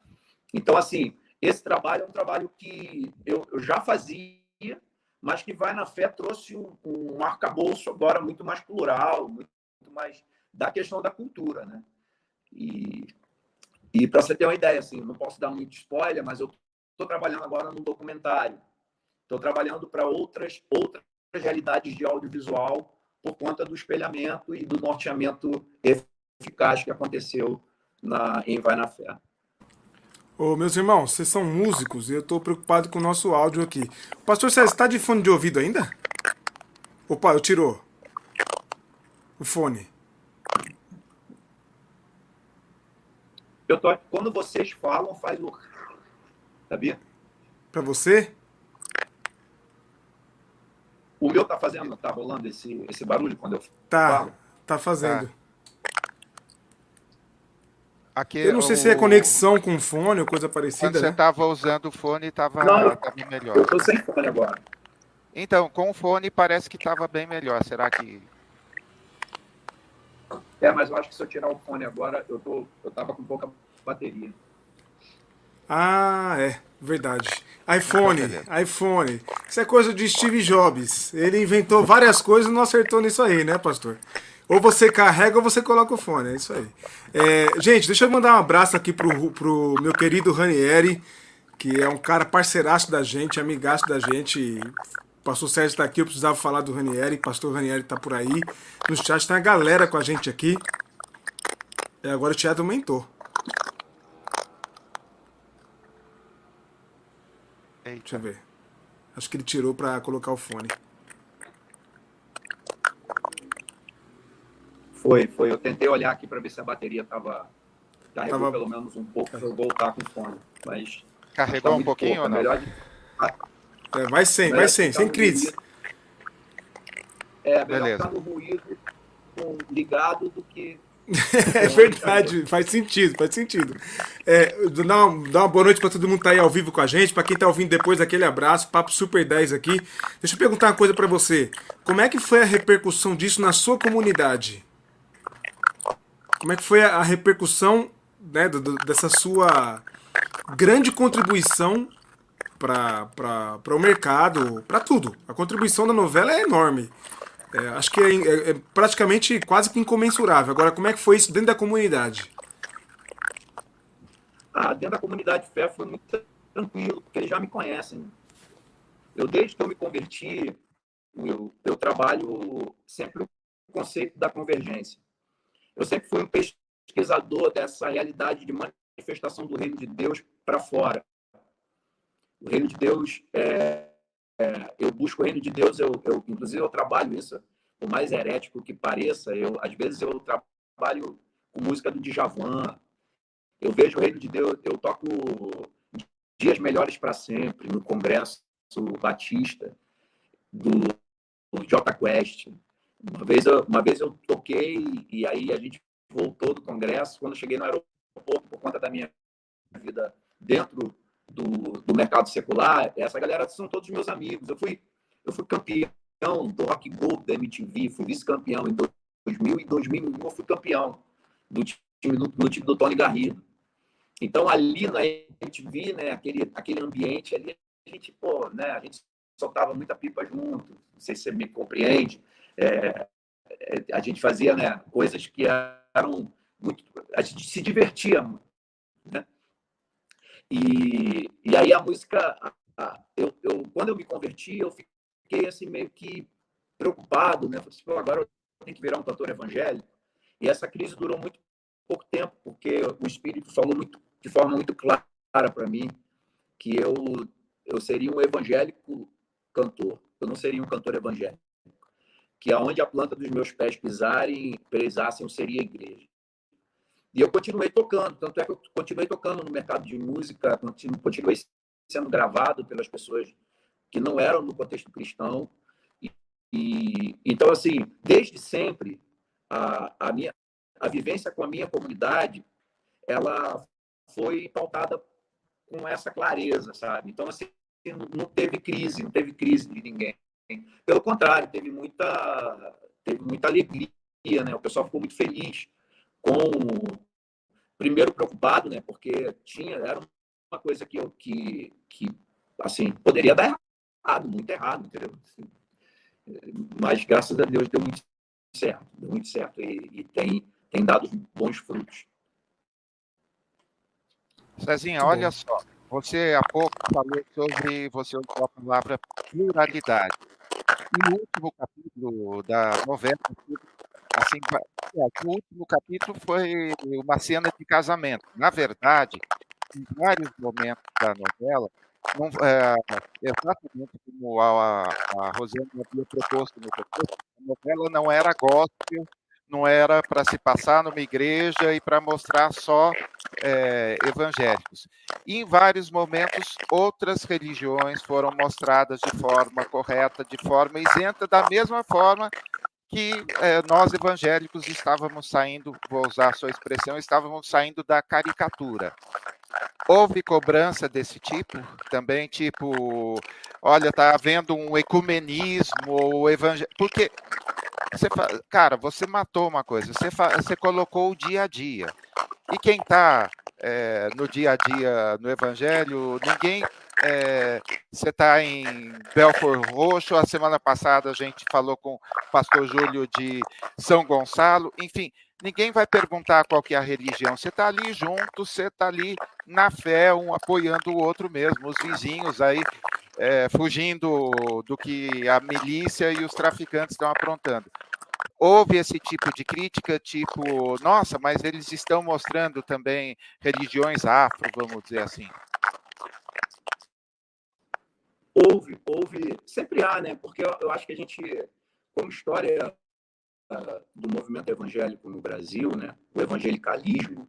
Então, assim, esse trabalho é um trabalho que eu, eu já fazia, mas que vai na fé trouxe um, um arcabouço agora muito mais plural, muito mais da questão da cultura, né? E, e para você ter uma ideia, assim, não posso dar muito spoiler, mas eu estou trabalhando agora no documentário. Estou trabalhando para outras outras realidades de audiovisual por conta do espelhamento e do norteamento eficaz que aconteceu na, em Vai na Fé. Ô, meus irmãos, vocês são músicos e eu estou preocupado com o nosso áudio aqui. Pastor César, está de fone de ouvido ainda? Opa, eu tirou. O fone. Eu tô, quando vocês falam, faz o. Sabia? Para você? O meu tá fazendo, tá rolando esse, esse barulho quando eu tá, falo? Tá, fazendo. Tá. Aqui, eu não sei o... se é conexão com fone ou coisa parecida. Quando você estava né? usando o fone, estava melhor. Eu estou sem fone agora. Então, com o fone parece que estava bem melhor. Será que. É, mas eu acho que se eu tirar o fone agora, eu tô, eu tava com pouca bateria. Ah, é, verdade. iPhone, iPhone. Isso é coisa de Steve Jobs. Ele inventou várias coisas e não acertou nisso aí, né, pastor? Ou você carrega ou você coloca o fone, é isso aí. É, gente, deixa eu mandar um abraço aqui pro, pro meu querido Ranieri, que é um cara parceiraço da gente, amigaço da gente. O pastor Sérgio está aqui, eu precisava falar do Ranieri, pastor Ranieri está por aí. No chat tem a galera com a gente aqui. E agora o teatro aumentou. Deixa eu ver. Acho que ele tirou para colocar o fone. Foi, foi. Eu tentei olhar aqui para ver se a bateria estava. Carregou tava... pelo menos um pouco para eu voltar com o fone. Mas. Carregou tá um pouquinho pouco, ou não? De... É, vai sem, vai sem, sem crise. É, melhor Beleza. ficar no ruído ligado do que [laughs] é verdade, faz sentido, faz sentido. É, dá, uma, dá uma boa noite para todo mundo que tá aí ao vivo com a gente. Para quem tá ouvindo depois, aquele abraço, papo super 10 aqui. Deixa eu perguntar uma coisa para você. Como é que foi a repercussão disso na sua comunidade? Como é que foi a, repercussão né, do, do, dessa sua grande contribuição para o mercado, para tudo? A contribuição da novela é enorme. É, acho que é, é, é, praticamente quase que incomensurável. Agora, como é que foi isso dentro da comunidade? Ah, dentro da comunidade de fé foi muito tranquilo, porque eles já me conhecem. Eu, desde que eu me converti, eu, eu trabalho sempre o conceito da convergência. Eu sempre fui um pesquisador dessa realidade de manifestação do reino de Deus para fora. O reino de Deus é, é, eu busco o reino de Deus, eu, eu, inclusive eu trabalho isso, por mais herético que pareça, eu às vezes eu trabalho com música do Djavan, eu vejo o reino de Deus, eu toco Dias Melhores para Sempre, no Congresso Batista, do, do J Quest. Uma vez, eu, uma vez eu toquei e aí a gente voltou do Congresso, quando cheguei no aeroporto, por conta da minha vida dentro do, do mercado secular, essa galera são todos meus amigos. Eu fui, eu fui campeão do Rock Gold da MTV, fui vice-campeão em 2000 e 2001 eu fui campeão do time do, time do Tony Garrido. Então, ali na MTV, né, aquele, aquele ambiente ali, a gente, pô, né, a gente soltava muita pipa junto, não sei se você me compreende. É, é, a gente fazia né, coisas que eram muito. A gente se divertia. Né? E, e aí a música. Eu, eu, quando eu me converti, eu fiquei assim, meio que preocupado, né? Falei assim, agora eu tenho que virar um cantor evangélico. E essa crise durou muito pouco tempo, porque o Espírito falou muito, de forma muito clara para mim que eu, eu seria um evangélico cantor, eu não seria um cantor evangélico. Que aonde a planta dos meus pés pisarem, pisassem, eu seria igreja. E eu continuei tocando, tanto é que eu continuei tocando no mercado de música, continuei sendo gravado pelas pessoas que não eram no contexto cristão. E, e então, assim, desde sempre, a, a minha, a vivência com a minha comunidade, ela foi pautada com essa clareza, sabe? Então, assim, não teve crise, não teve crise de ninguém. Pelo contrário, teve muita, teve muita alegria, né? O pessoal ficou muito feliz com primeiro preocupado, né? Porque tinha era uma coisa que eu que, que assim poderia dar errado, muito errado, entendeu? Mas graças a Deus deu muito certo, deu muito certo e, e tem tem dado bons frutos. Cezinha, olha só, você há pouco falou sobre, você usou a palavra pluralidade. E no último capítulo da novela, assim, é, o último capítulo foi uma cena de casamento. Na verdade, em vários momentos da novela, não, é, exatamente como a, a Rosana havia proposto no começo, a novela não era gospel, não era para se passar numa igreja e para mostrar só é, evangélicos. E em vários momentos, outras religiões foram mostradas de forma correta, de forma isenta, da mesma forma que é, nós evangélicos estávamos saindo, vou usar a sua expressão, estávamos saindo da caricatura. Houve cobrança desse tipo também, tipo, olha, está havendo um ecumenismo ou evangelho. Porque você cara, você matou uma coisa, você, você colocou o dia a dia. E quem está é, no dia a dia no Evangelho, ninguém. É, você está em Belfort Roxo, a semana passada a gente falou com o pastor Júlio de São Gonçalo, enfim, ninguém vai perguntar qual que é a religião. Você está ali junto, você está ali na fé, um apoiando o outro mesmo, os vizinhos aí é, fugindo do que a milícia e os traficantes estão aprontando. Houve esse tipo de crítica, tipo, nossa, mas eles estão mostrando também religiões afro, vamos dizer assim. Houve, houve, sempre há, né? Porque eu, eu acho que a gente, como história uh, do movimento evangélico no Brasil, né? O evangelicalismo,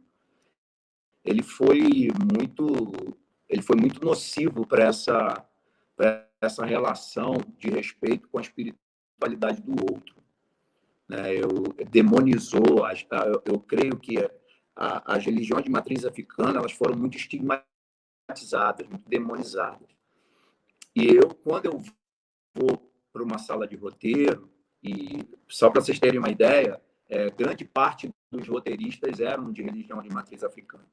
ele foi muito, ele foi muito nocivo para essa essa relação de respeito com a espiritualidade do outro. Né? Eu, demonizou, eu, eu creio que a, as religiões de matriz africana elas foram muito estigmatizadas, muito demonizadas. E eu, quando eu vou para uma sala de roteiro, e só para vocês terem uma ideia, é, grande parte dos roteiristas eram de religião de matriz africana.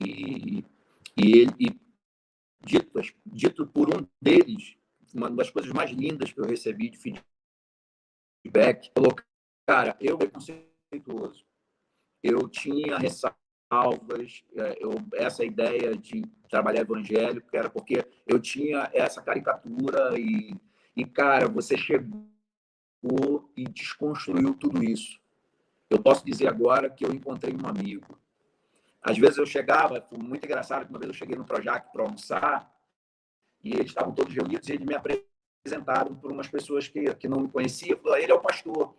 E, e, ele, e dito, dito por um deles, uma das coisas mais lindas que eu recebi de feedback, falou, cara, eu preconceituoso, eu tinha ressalvas, é, eu, essa ideia de trabalhar evangélico era porque eu tinha essa caricatura e, e cara, você chegou e desconstruiu tudo isso. Eu posso dizer agora que eu encontrei um amigo às vezes eu chegava, muito engraçado, uma vez eu cheguei no Projac para almoçar, e eles estavam todos reunidos e eles me apresentaram para umas pessoas que, que não me conheciam. Ele é o pastor.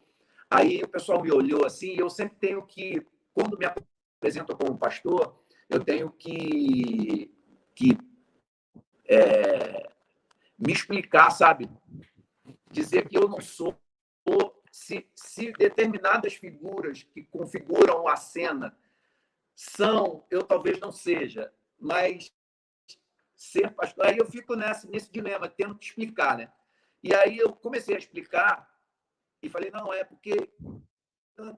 Aí o pessoal me olhou assim, e eu sempre tenho que, quando me apresentam como pastor, eu tenho que, que é, me explicar, sabe? Dizer que eu não sou. Se, se determinadas figuras que configuram a cena são, eu talvez não seja, mas ser pastor. Aí eu fico nessa, nesse dilema, tendo que explicar, né? E aí eu comecei a explicar e falei, não, é porque.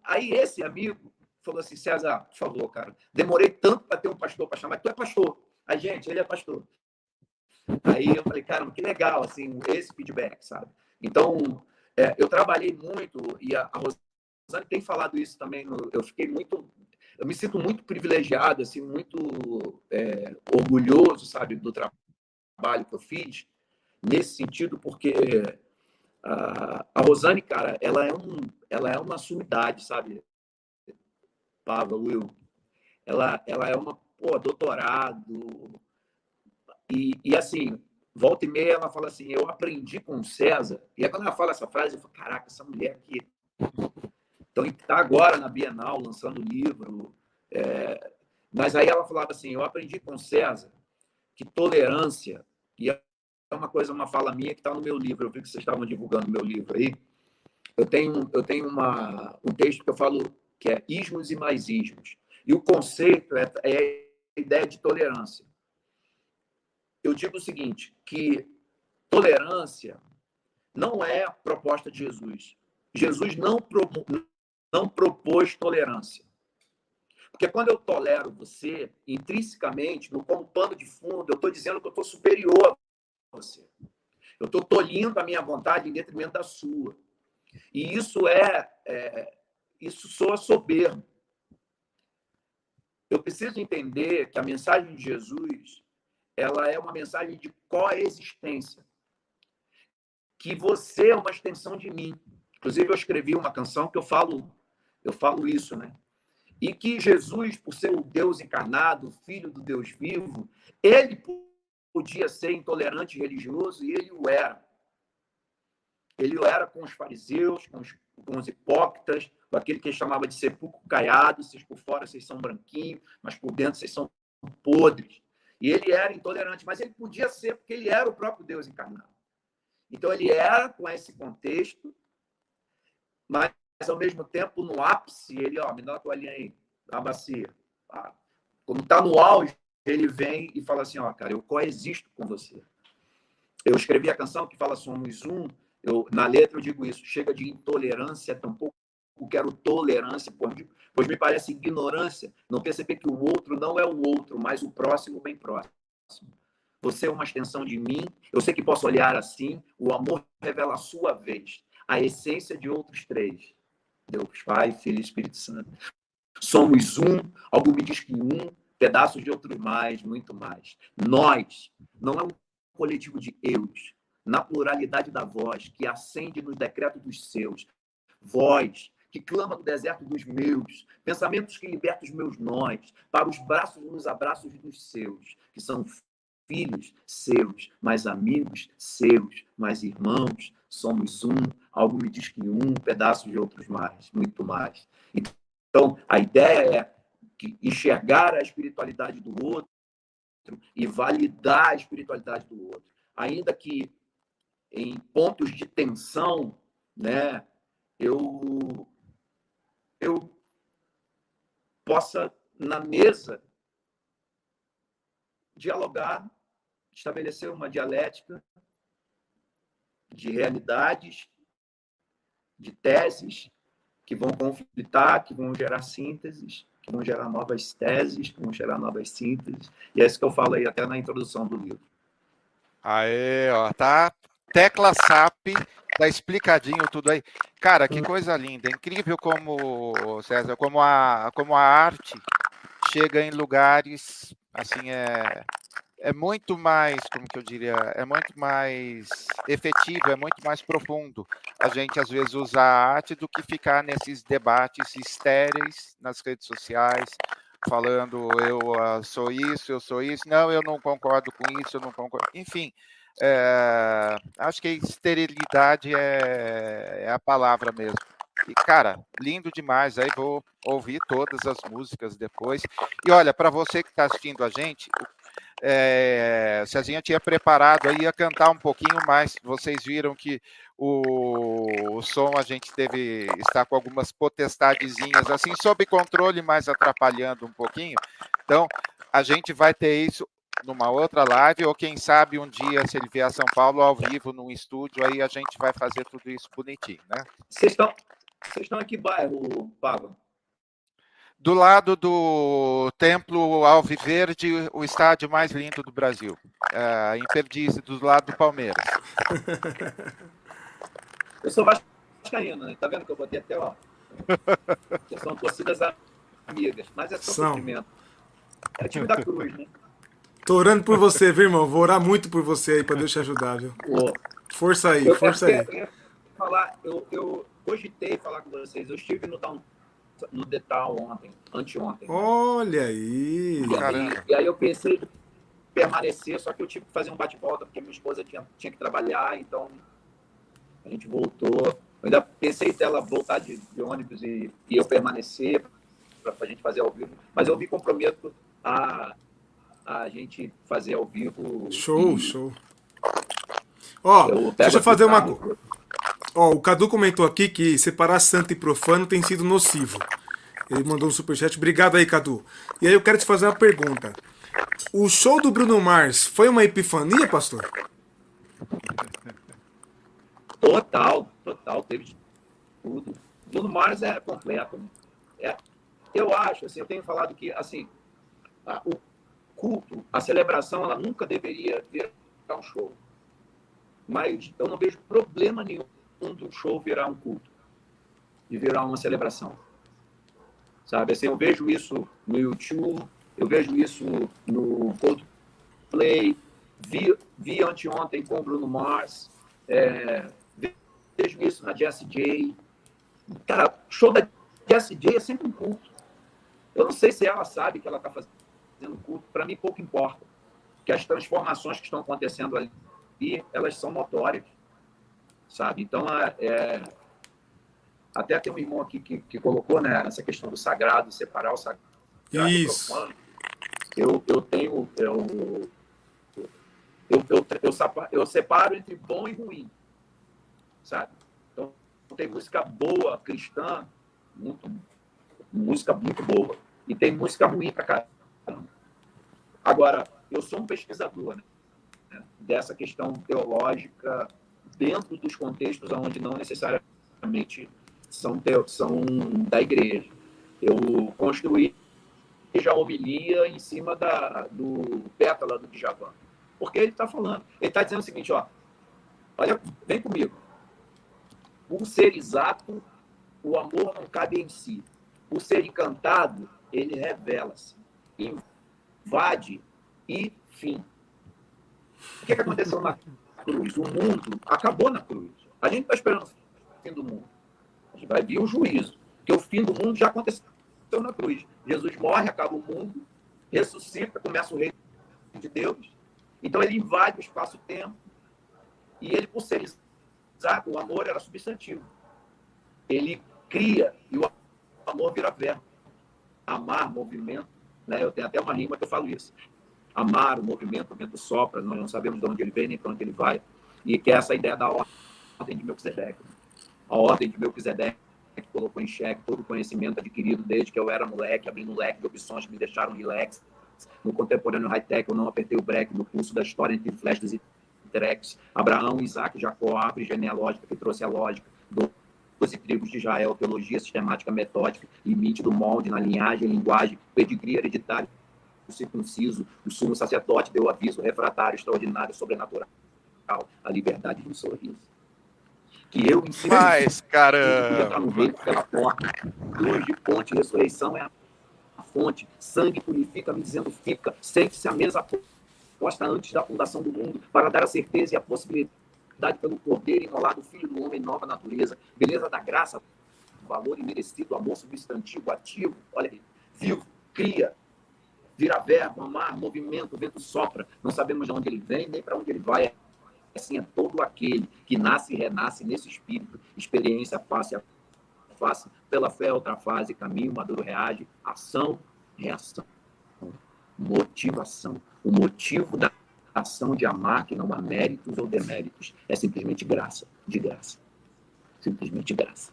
Aí esse amigo falou assim: César, por favor, cara, demorei tanto para ter um pastor para chamar, tu é pastor. Aí, gente, ele é pastor. Aí eu falei, cara, que legal, assim, esse feedback, sabe? Então, é, eu trabalhei muito, e a, a Rosane tem falado isso também, eu fiquei muito, eu me sinto muito privilegiado, assim, muito orgulhoso, sabe, do trabalho que eu fiz, nesse sentido, porque a, a Rosane, cara, ela é, um, ela é uma sumidade, sabe? Pablo, Will. Ela, ela é uma, pô, doutorado, e, e assim, volta e meia ela fala assim: Eu aprendi com o César. E aí, quando ela fala essa frase, eu falo: Caraca, essa mulher aqui. Então, está agora na Bienal, lançando livro. É... Mas aí ela falava assim: Eu aprendi com César que tolerância, e é uma coisa, uma fala minha que está no meu livro. Eu vi que vocês estavam divulgando meu livro aí. Eu tenho, eu tenho uma, um texto que eu falo que é ismos e mais ismos. E o conceito é, é a ideia de tolerância eu digo o seguinte, que tolerância não é proposta de Jesus. Jesus não, pro, não propôs tolerância. Porque quando eu tolero você, intrinsecamente, no, como pano de fundo, eu estou dizendo que eu estou superior a você. Eu estou tolhindo a minha vontade em detrimento da sua. E isso é, é isso soa soberbo. Eu preciso entender que a mensagem de Jesus ela é uma mensagem de coexistência. Que você é uma extensão de mim. Inclusive, eu escrevi uma canção que eu falo, eu falo isso, né? E que Jesus, por ser o Deus encarnado, filho do Deus vivo, ele podia ser intolerante religioso e ele o era. Ele o era com os fariseus, com os, com os hipócritas, com aquele que ele chamava de sepulcro caiado, vocês por fora vocês são branquinhos, mas por dentro vocês são podres. E ele era intolerante, mas ele podia ser porque ele era o próprio Deus encarnado. Então ele era com esse contexto, mas ao mesmo tempo no ápice, ele, ó, me dá uma toalhinha aí, a bacia. Tá? Como está no auge, ele vem e fala assim, ó, cara, eu coexisto com você. Eu escrevi a canção que fala somos um, eu, na letra eu digo isso, chega de intolerância, tampouco quero tolerância, pois me parece ignorância não perceber que o outro não é o outro, mas o próximo bem próximo. Você é uma extensão de mim, eu sei que posso olhar assim, o amor revela a sua vez, a essência de outros três. Deus Pai, Filho e Espírito Santo. Somos um, algo me diz que um, pedaços de outros mais, muito mais. Nós, não é um coletivo de eus, na pluralidade da voz, que acende nos decretos dos seus. Voz, que clama no deserto dos meus, pensamentos que libertam os meus nós, para os braços nos abraços dos seus, que são filhos seus, mais amigos seus, mais irmãos, somos um, algo me diz que um, pedaço de outros mais, muito mais. Então, a ideia é que enxergar a espiritualidade do outro e validar a espiritualidade do outro, ainda que em pontos de tensão, né, eu eu possa, na mesa, dialogar, estabelecer uma dialética de realidades, de teses que vão conflitar, que vão gerar sínteses, que vão gerar novas teses, que vão gerar novas sínteses. E é isso que eu falo aí até na introdução do livro. Aê, ó, tá? Tecla SAP Tá explicadinho tudo aí. Cara, que hum. coisa linda. É incrível como, César, como a, como a arte chega em lugares, assim, é, é muito mais, como que eu diria, é muito mais efetivo, é muito mais profundo. A gente, às vezes, usa a arte do que ficar nesses debates estéreis nas redes sociais, falando eu uh, sou isso, eu sou isso, não, eu não concordo com isso, eu não concordo. Enfim, é, acho que esterilidade é, é, a palavra mesmo. E, cara, lindo demais. Aí vou ouvir todas as músicas depois. E olha, para você que está assistindo a gente, é, tinha preparado aí a cantar um pouquinho mais. Vocês viram que o, o som a gente teve está com algumas potestadezinhas assim sob controle, mas atrapalhando um pouquinho. Então a gente vai ter isso numa outra live, ou quem sabe um dia, se ele vier a São Paulo ao vivo num estúdio, aí a gente vai fazer tudo isso bonitinho, né? Vocês estão, vocês estão que bairro, Pablo? Do lado do Templo Alviverde, o estádio mais lindo do Brasil. É, em Perdizes, do lado do Palmeiras. [laughs] Eu sou vascaíno, né? Tá vendo que eu botei até, ó. São torcidas amigas, mas é só são. sofrimento. É o time da cruz, né? Tô orando por você, viu, irmão? Vou orar muito por você aí para Deus te ajudar, viu? Força aí, eu, força aí. Eu, falar, eu, eu cogitei falar com vocês. Eu estive no, no Detal ontem, anteontem. Olha aí! E, aí! e aí eu pensei em permanecer, só que eu tive que fazer um bate-volta, porque minha esposa tinha, tinha que trabalhar, então a gente voltou. Eu ainda pensei dela voltar de, de ônibus e, e eu permanecer para a gente fazer ao vivo, mas eu me comprometo a a gente fazer ao vivo. Show, e... show. Ó, deixa eu fazer uma coisa. Ó, o Cadu comentou aqui que separar santo e profano tem sido nocivo. Ele mandou um superchat. Obrigado aí, Cadu. E aí eu quero te fazer uma pergunta. O show do Bruno Mars foi uma epifania, pastor? Total, total. Teve tudo. Bruno Mars é completo. É, eu acho, assim, eu tenho falado que, assim, o culto, a celebração, ela nunca deveria virar um show. Mas eu não vejo problema nenhum do show virar um culto, de virar uma celebração. Sabe, assim, eu vejo isso no YouTube, eu vejo isso no Coldplay, vi, vi anteontem com Bruno Mars, é, vejo isso na Jessie J. Cara, show da Jessie J é sempre um culto. Eu não sei se ela sabe que ela está fazendo culto, para mim pouco importa. Que as transformações que estão acontecendo ali, elas são notórias, sabe? Então, é, é até tem um irmão aqui que, que colocou né, essa questão do sagrado, separar o sagrado Isso. do profano. Eu, eu tenho... Eu, eu, eu, eu, eu separo entre bom e ruim, sabe? Então, tem música boa, cristã, muito, música muito boa. E tem música ruim pra caramba. Agora, eu sou um pesquisador né, dessa questão teológica dentro dos contextos onde não necessariamente são, são da igreja. Eu construí já homilia em cima da, do pétala do Djavan. Porque ele está falando, ele está dizendo o seguinte, ó, olha, vem comigo. Por ser exato, o amor não cabe em si. Por ser encantado, ele revela-se invade e fim. O que, que aconteceu na cruz? O mundo acabou na cruz. A gente está esperando o fim do mundo. A gente vai vir o juízo. Porque o fim do mundo já aconteceu na cruz. Jesus morre, acaba o mundo, ressuscita, começa o reino de Deus. Então ele invade o espaço-tempo. E ele, por ser exato, o amor era substantivo. Ele cria e o amor vira verbo. Amar, movimento, né? Eu tenho até uma rima que eu falo isso. Amar o movimento, o vento sopra, nós não sabemos de onde ele vem nem para onde ele vai. E que é essa ideia da ordem de Melquisedeque. A ordem de Melquisedeque que colocou em xeque todo o conhecimento adquirido desde que eu era moleque, abrindo um leque de opções que me deixaram relax. No contemporâneo high-tech, eu não apertei o break no curso da história entre flashes e tracks. Abraão, Isaac, Jacó, árvore genealógica que trouxe a lógica. Do doze tribos de Israel, teologia sistemática metódica, limite do molde na linhagem, linguagem, pedigree hereditário, circunciso, o sumo sacerdote deu aviso, refratário, extraordinário, sobrenatural, a liberdade de um sorriso. Que eu ensino. Mas, caramba! Entrar no reino pela porta, luz de ponte, ressurreição é a fonte, sangue purifica, me dizendo fica, sente-se a mesa posta antes da fundação do mundo, para dar a certeza e a possibilidade pelo Cordeiro enrolado, Filho do Homem, nova natureza, beleza da graça, valor imerecido, amor substantivo, ativo, olha aí, vivo, cria, vira verbo, mar, movimento, o vento sopra, não sabemos de onde ele vem nem para onde ele vai. Assim é todo aquele que nasce e renasce nesse espírito, experiência face a face, pela fé, outra fase, caminho, maduro, reage, ação, reação, motivação. O motivo da ação de amar, que não há méritos ou deméritos, é simplesmente graça, de graça. Simplesmente graça.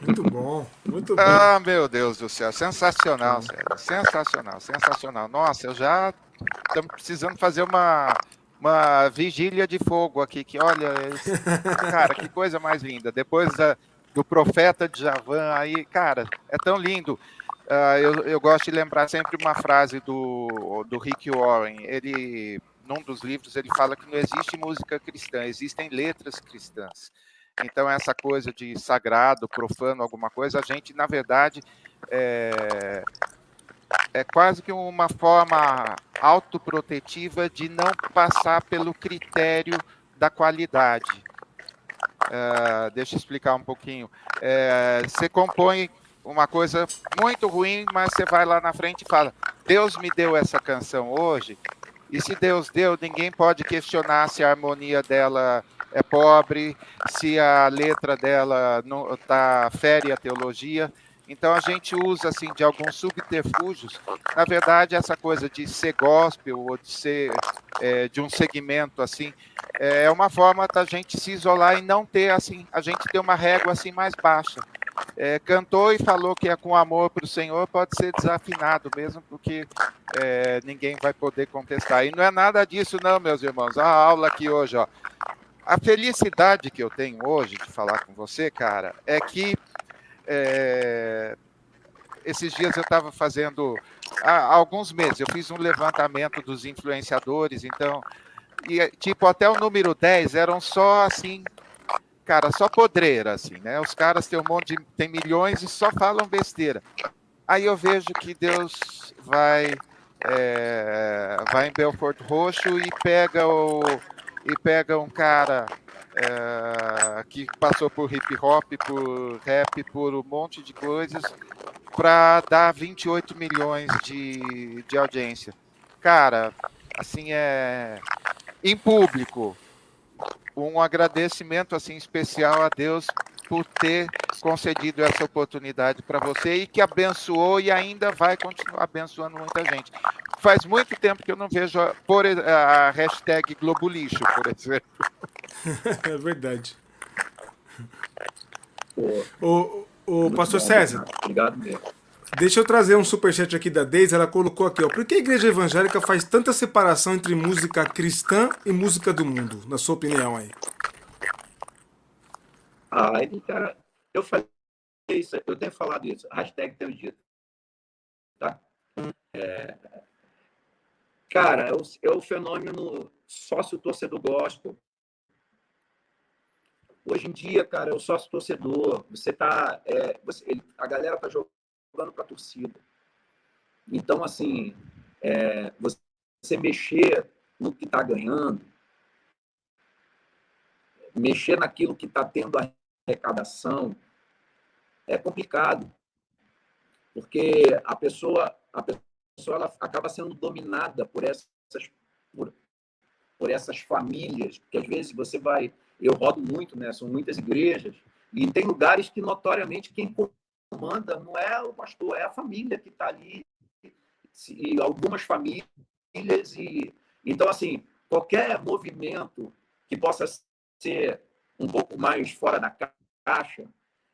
Muito bom, muito bom. Ah, meu Deus do céu, sensacional, Sérgio. Sensacional, sensacional. Nossa, eu já estamos precisando fazer uma, uma vigília de fogo aqui, que olha, [laughs] cara, que coisa mais linda. Depois da, do profeta de Javan, aí, cara, é tão lindo. Uh, eu, eu gosto de lembrar sempre uma frase do, do Rick Warren. Ele, num dos livros, ele fala que não existe música cristã, existem letras cristãs. Então, essa coisa de sagrado, profano, alguma coisa, a gente, na verdade, é, é quase que uma forma autoprotetiva de não passar pelo critério da qualidade. Uh, deixa eu explicar um pouquinho. É, você compõe uma coisa muito ruim, mas você vai lá na frente e fala: Deus me deu essa canção hoje, e se Deus deu, ninguém pode questionar se a harmonia dela é pobre, se a letra dela não tá fere a teologia. Então a gente usa assim de alguns subterfúgios. Na verdade, essa coisa de ser gospel ou de ser é, de um segmento assim é uma forma da gente se isolar e não ter assim a gente ter uma régua assim mais baixa. É, cantou e falou que é com amor para o Senhor pode ser desafinado mesmo, porque é, ninguém vai poder contestar. E não é nada disso, não, meus irmãos. A aula aqui hoje, ó. A felicidade que eu tenho hoje de falar com você, cara, é que é, esses dias eu estava fazendo, há alguns meses, eu fiz um levantamento dos influenciadores, então, e, tipo, até o número 10 eram só assim, cara, só podreira, assim, né? Os caras têm um monte de, milhões e só falam besteira. Aí eu vejo que Deus vai, é, vai em Belfort Roxo e pega o e pega um cara é, que passou por hip hop, por rap, por um monte de coisas, para dar 28 milhões de, de audiência. Cara, assim é em público um agradecimento assim especial a Deus por ter concedido essa oportunidade para você e que abençoou e ainda vai continuar abençoando muita gente faz muito tempo que eu não vejo a, por, a hashtag Globo Lixo, por exemplo. [laughs] é verdade. O, o pastor César. Obrigado mesmo. Deixa eu trazer um superchat aqui da Deise. Ela colocou aqui, ó. Por que a igreja evangélica faz tanta separação entre música cristã e música do mundo, na sua opinião aí? Ah, cara, eu falei isso, eu tenho falado isso. Hashtag teu dito. Tá? É, Cara, é o, é o fenômeno sócio-torcedor gospel. Hoje em dia, cara, é o sócio-torcedor. Você tá. É, você, ele, a galera tá jogando para a torcida. Então, assim, é, você mexer no que está ganhando, mexer naquilo que está tendo arrecadação, é complicado. Porque a pessoa, a pessoa ela acaba sendo dominada por essas por, por essas famílias, porque às vezes você vai, eu rodo muito, né? São muitas igrejas e tem lugares que notoriamente quem comanda não é o pastor, é a família que está ali e algumas famílias e então assim qualquer movimento que possa ser um pouco mais fora da caixa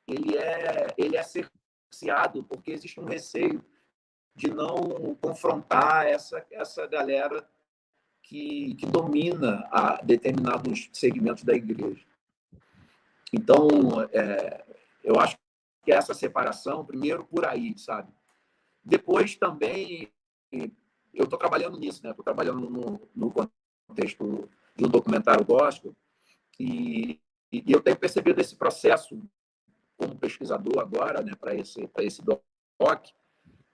ele é ele é cerceado porque existe um receio de não confrontar essa, essa galera que, que domina a determinados segmentos da igreja. Então, é, eu acho que essa separação, primeiro por aí, sabe? Depois também, eu estou trabalhando nisso, né? Estou trabalhando no, no contexto de um documentário gospel e, e eu tenho percebido esse processo como pesquisador agora, né? Para esse, para esse doc,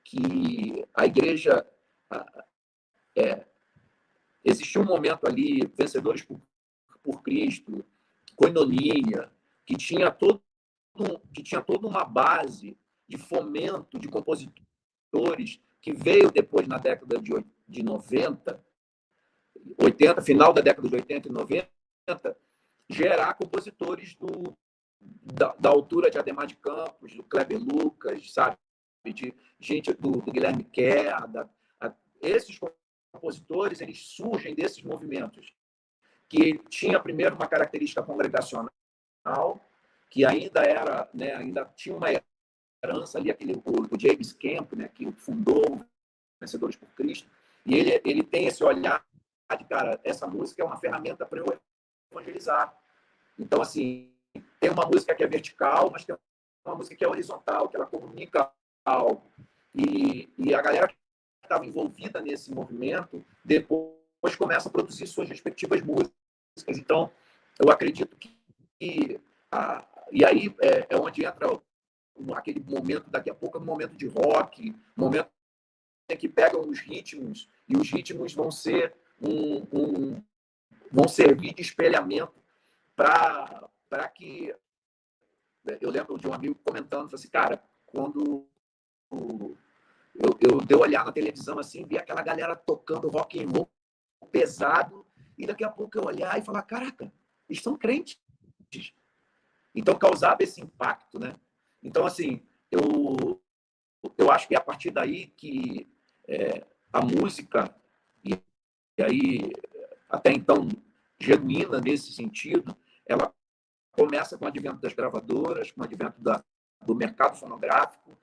que a igreja é, existiu um momento ali, vencedores por, por Cristo, coinonia, que tinha todo que tinha toda uma base de fomento de compositores que veio depois na década de, de 90, 80, final da década de 80 e 90, gerar compositores do, da, da altura de Ademar de Campos, do Kleber Lucas, sabe? De gente do, do Guilherme Kerr. Da, a, esses compositores, eles surgem desses movimentos, que tinha primeiro uma característica congregacional, que ainda era, né, ainda tinha uma herança ali, aquele, o James Camp, né, que fundou Vencedores por Cristo, e ele, ele tem esse olhar de, cara, essa música é uma ferramenta para eu evangelizar. Então, assim, tem uma música que é vertical, mas tem uma música que é horizontal, que ela comunica algo. E, e a galera que estava envolvida nesse movimento, depois começa a produzir suas respectivas músicas. Então, eu acredito que. a, e aí é, é onde entra aquele momento, daqui a pouco, é um momento de rock, momento em que pegam os ritmos, e os ritmos vão ser um, um vão servir de espelhamento para que. Eu lembro de um amigo comentando, assim, cara, quando eu, eu dei olhar na televisão assim, vi aquela galera tocando rock and roll pesado, e daqui a pouco eu olhar e falar, caraca, eles são crentes. Então causava esse impacto, né? Então, assim, eu, eu acho que é a partir daí que é, a música, e, e aí até então genuína nesse sentido, ela começa com o advento das gravadoras, com o advento da, do mercado fonográfico,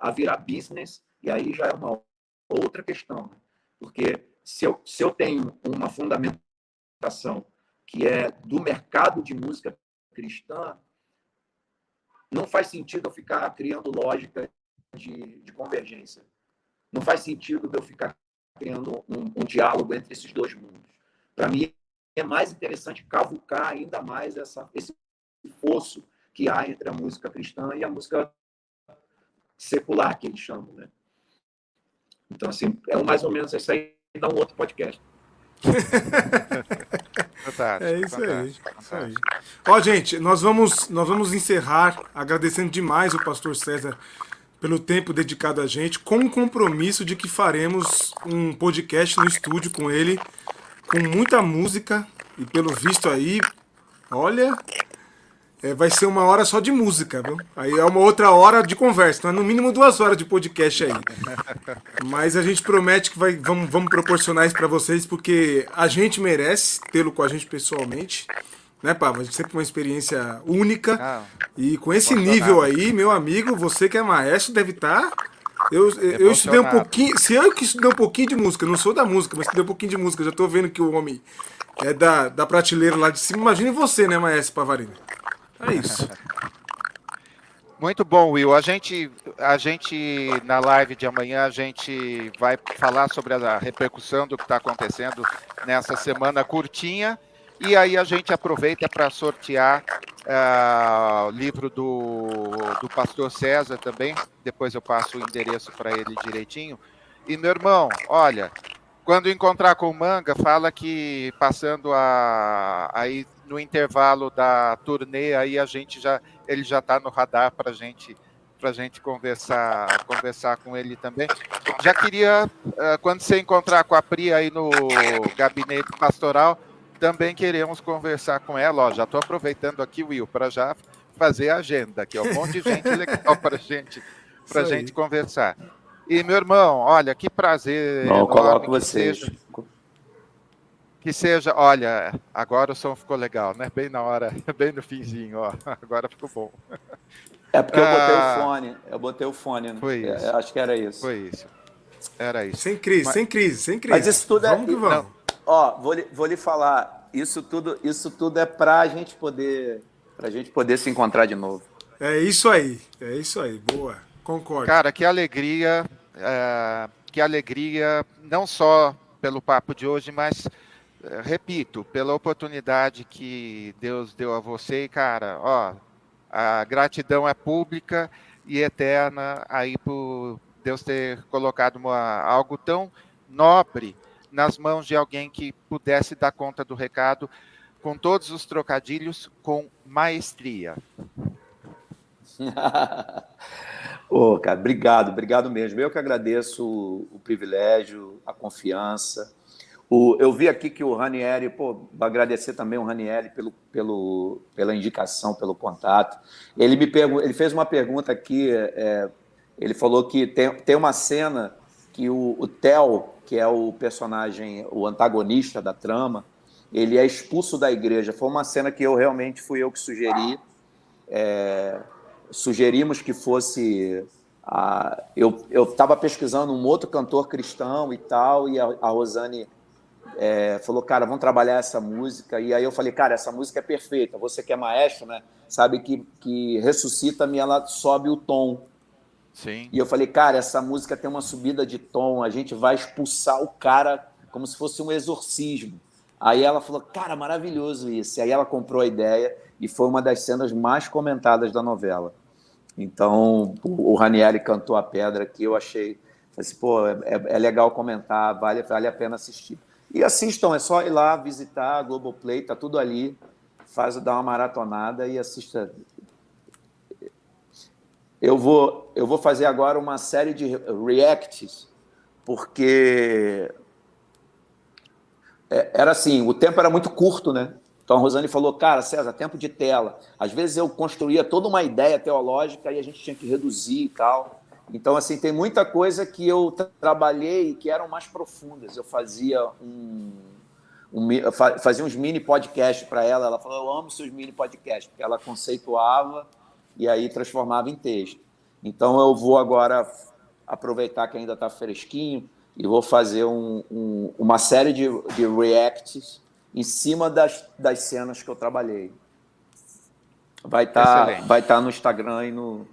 a virar business, e aí já é uma outra questão. Né? Porque se eu, se eu tenho uma fundamentação que é do mercado de música cristã, não faz sentido eu ficar criando lógica de, de convergência. Não faz sentido eu ficar criando um, um diálogo entre esses dois mundos. Para mim, é mais interessante cavucar ainda mais essa, esse fosso que há entre a música cristã e a música secular, que eles chamam. Né? Então, assim, é mais ou menos isso aí, dá um outro podcast. é isso aí. Isso aí. Ó, gente, nós vamos, nós vamos encerrar agradecendo demais o pastor César pelo tempo dedicado a gente, com o compromisso de que faremos um podcast no estúdio com ele com muita música e pelo visto aí, olha, é, vai ser uma hora só de música, viu? Aí é uma outra hora de conversa, então é no mínimo duas horas de podcast aí. Mas a gente promete que vai, vamos, vamos proporcionar isso para vocês, porque a gente merece tê-lo com a gente pessoalmente. Né, Pava? Sempre uma experiência única. Ah, e com esse nível aí, meu amigo, você que é maestro deve estar tá eu, eu estudei um pouquinho. Se eu que estudei um pouquinho de música, não sou da música, mas estudei um pouquinho de música, já estou vendo que o homem é da, da prateleira lá de cima. Imagine você, né, Maestro Pavarino? É isso. [laughs] Muito bom, Will. A gente, a gente, na live de amanhã, a gente vai falar sobre a repercussão do que está acontecendo nessa semana curtinha. E aí a gente aproveita para sortear uh, o livro do, do pastor César também. Depois eu passo o endereço para ele direitinho. E meu irmão, olha, quando encontrar com o Manga, fala que passando a, aí no intervalo da turnê, aí a gente já ele já está no radar para gente para gente conversar conversar com ele também. Já queria uh, quando você encontrar com a Pri aí no gabinete pastoral também queremos conversar com ela. Ó, já estou aproveitando aqui, Will, para já fazer a agenda aqui. Ó, um monte de gente [laughs] legal para gente, a gente conversar. E, meu irmão, olha, que prazer. Não, coloco vocês. Seja, que seja, olha, agora o som ficou legal, né? Bem na hora, [laughs] bem no finzinho, ó. [laughs] Agora ficou bom. É porque eu botei ah, o fone. Eu botei o fone, né? Foi é, isso. É, acho que era isso. Foi isso. Era isso. Sem crise, Mas, sem crise, sem crise. Mas isso tudo é. Vamos que vamos. Não, Ó, vou lhe, vou lhe falar, isso tudo, isso tudo é para a gente poder, pra gente poder se encontrar de novo. É isso aí, é isso aí, boa, concordo. Cara, que alegria, é, que alegria, não só pelo papo de hoje, mas é, repito, pela oportunidade que Deus deu a você, cara, ó, a gratidão é pública e eterna aí por Deus ter colocado uma, algo tão nobre nas mãos de alguém que pudesse dar conta do recado com todos os trocadilhos com maestria. [laughs] Ô, oh, cara, obrigado, obrigado mesmo. Eu que agradeço o, o privilégio, a confiança. O, eu vi aqui que o Ranieri, pô, agradecer também o Ranieri pelo, pelo, pela indicação, pelo contato. Ele me pergu ele fez uma pergunta aqui, é, ele falou que tem, tem uma cena que o, o Theo, que é o personagem, o antagonista da trama, ele é expulso da igreja. Foi uma cena que eu realmente fui eu que sugeri. É, sugerimos que fosse. A, eu estava pesquisando um outro cantor cristão e tal, e a, a Rosane é, falou, cara, vamos trabalhar essa música. E aí eu falei, cara, essa música é perfeita. Você que é maestro, né? Sabe que, que ressuscita-me, ela sobe o tom. Sim. E eu falei, cara, essa música tem uma subida de tom, a gente vai expulsar o cara como se fosse um exorcismo. Aí ela falou, cara, maravilhoso isso. E aí ela comprou a ideia e foi uma das cenas mais comentadas da novela. Então, o Ranieri cantou a pedra que eu achei, assim, pô, é, é legal comentar, vale, vale a pena assistir. E assistam, é só ir lá visitar a Globoplay, tá tudo ali. Faz dar uma maratonada e assista. Eu vou, eu vou fazer agora uma série de reacts, porque é, era assim, o tempo era muito curto, né? Então a Rosane falou, cara, César, tempo de tela. Às vezes eu construía toda uma ideia teológica e a gente tinha que reduzir e tal. Então, assim, tem muita coisa que eu trabalhei que eram mais profundas. Eu fazia um, um fazia uns mini podcasts para ela. Ela falou: Eu amo seus mini podcasts, porque ela conceituava e aí transformava em texto. Então, eu vou agora aproveitar que ainda está fresquinho e vou fazer um, um, uma série de, de reacts em cima das, das cenas que eu trabalhei. Vai estar tá, vai tá no Instagram e no,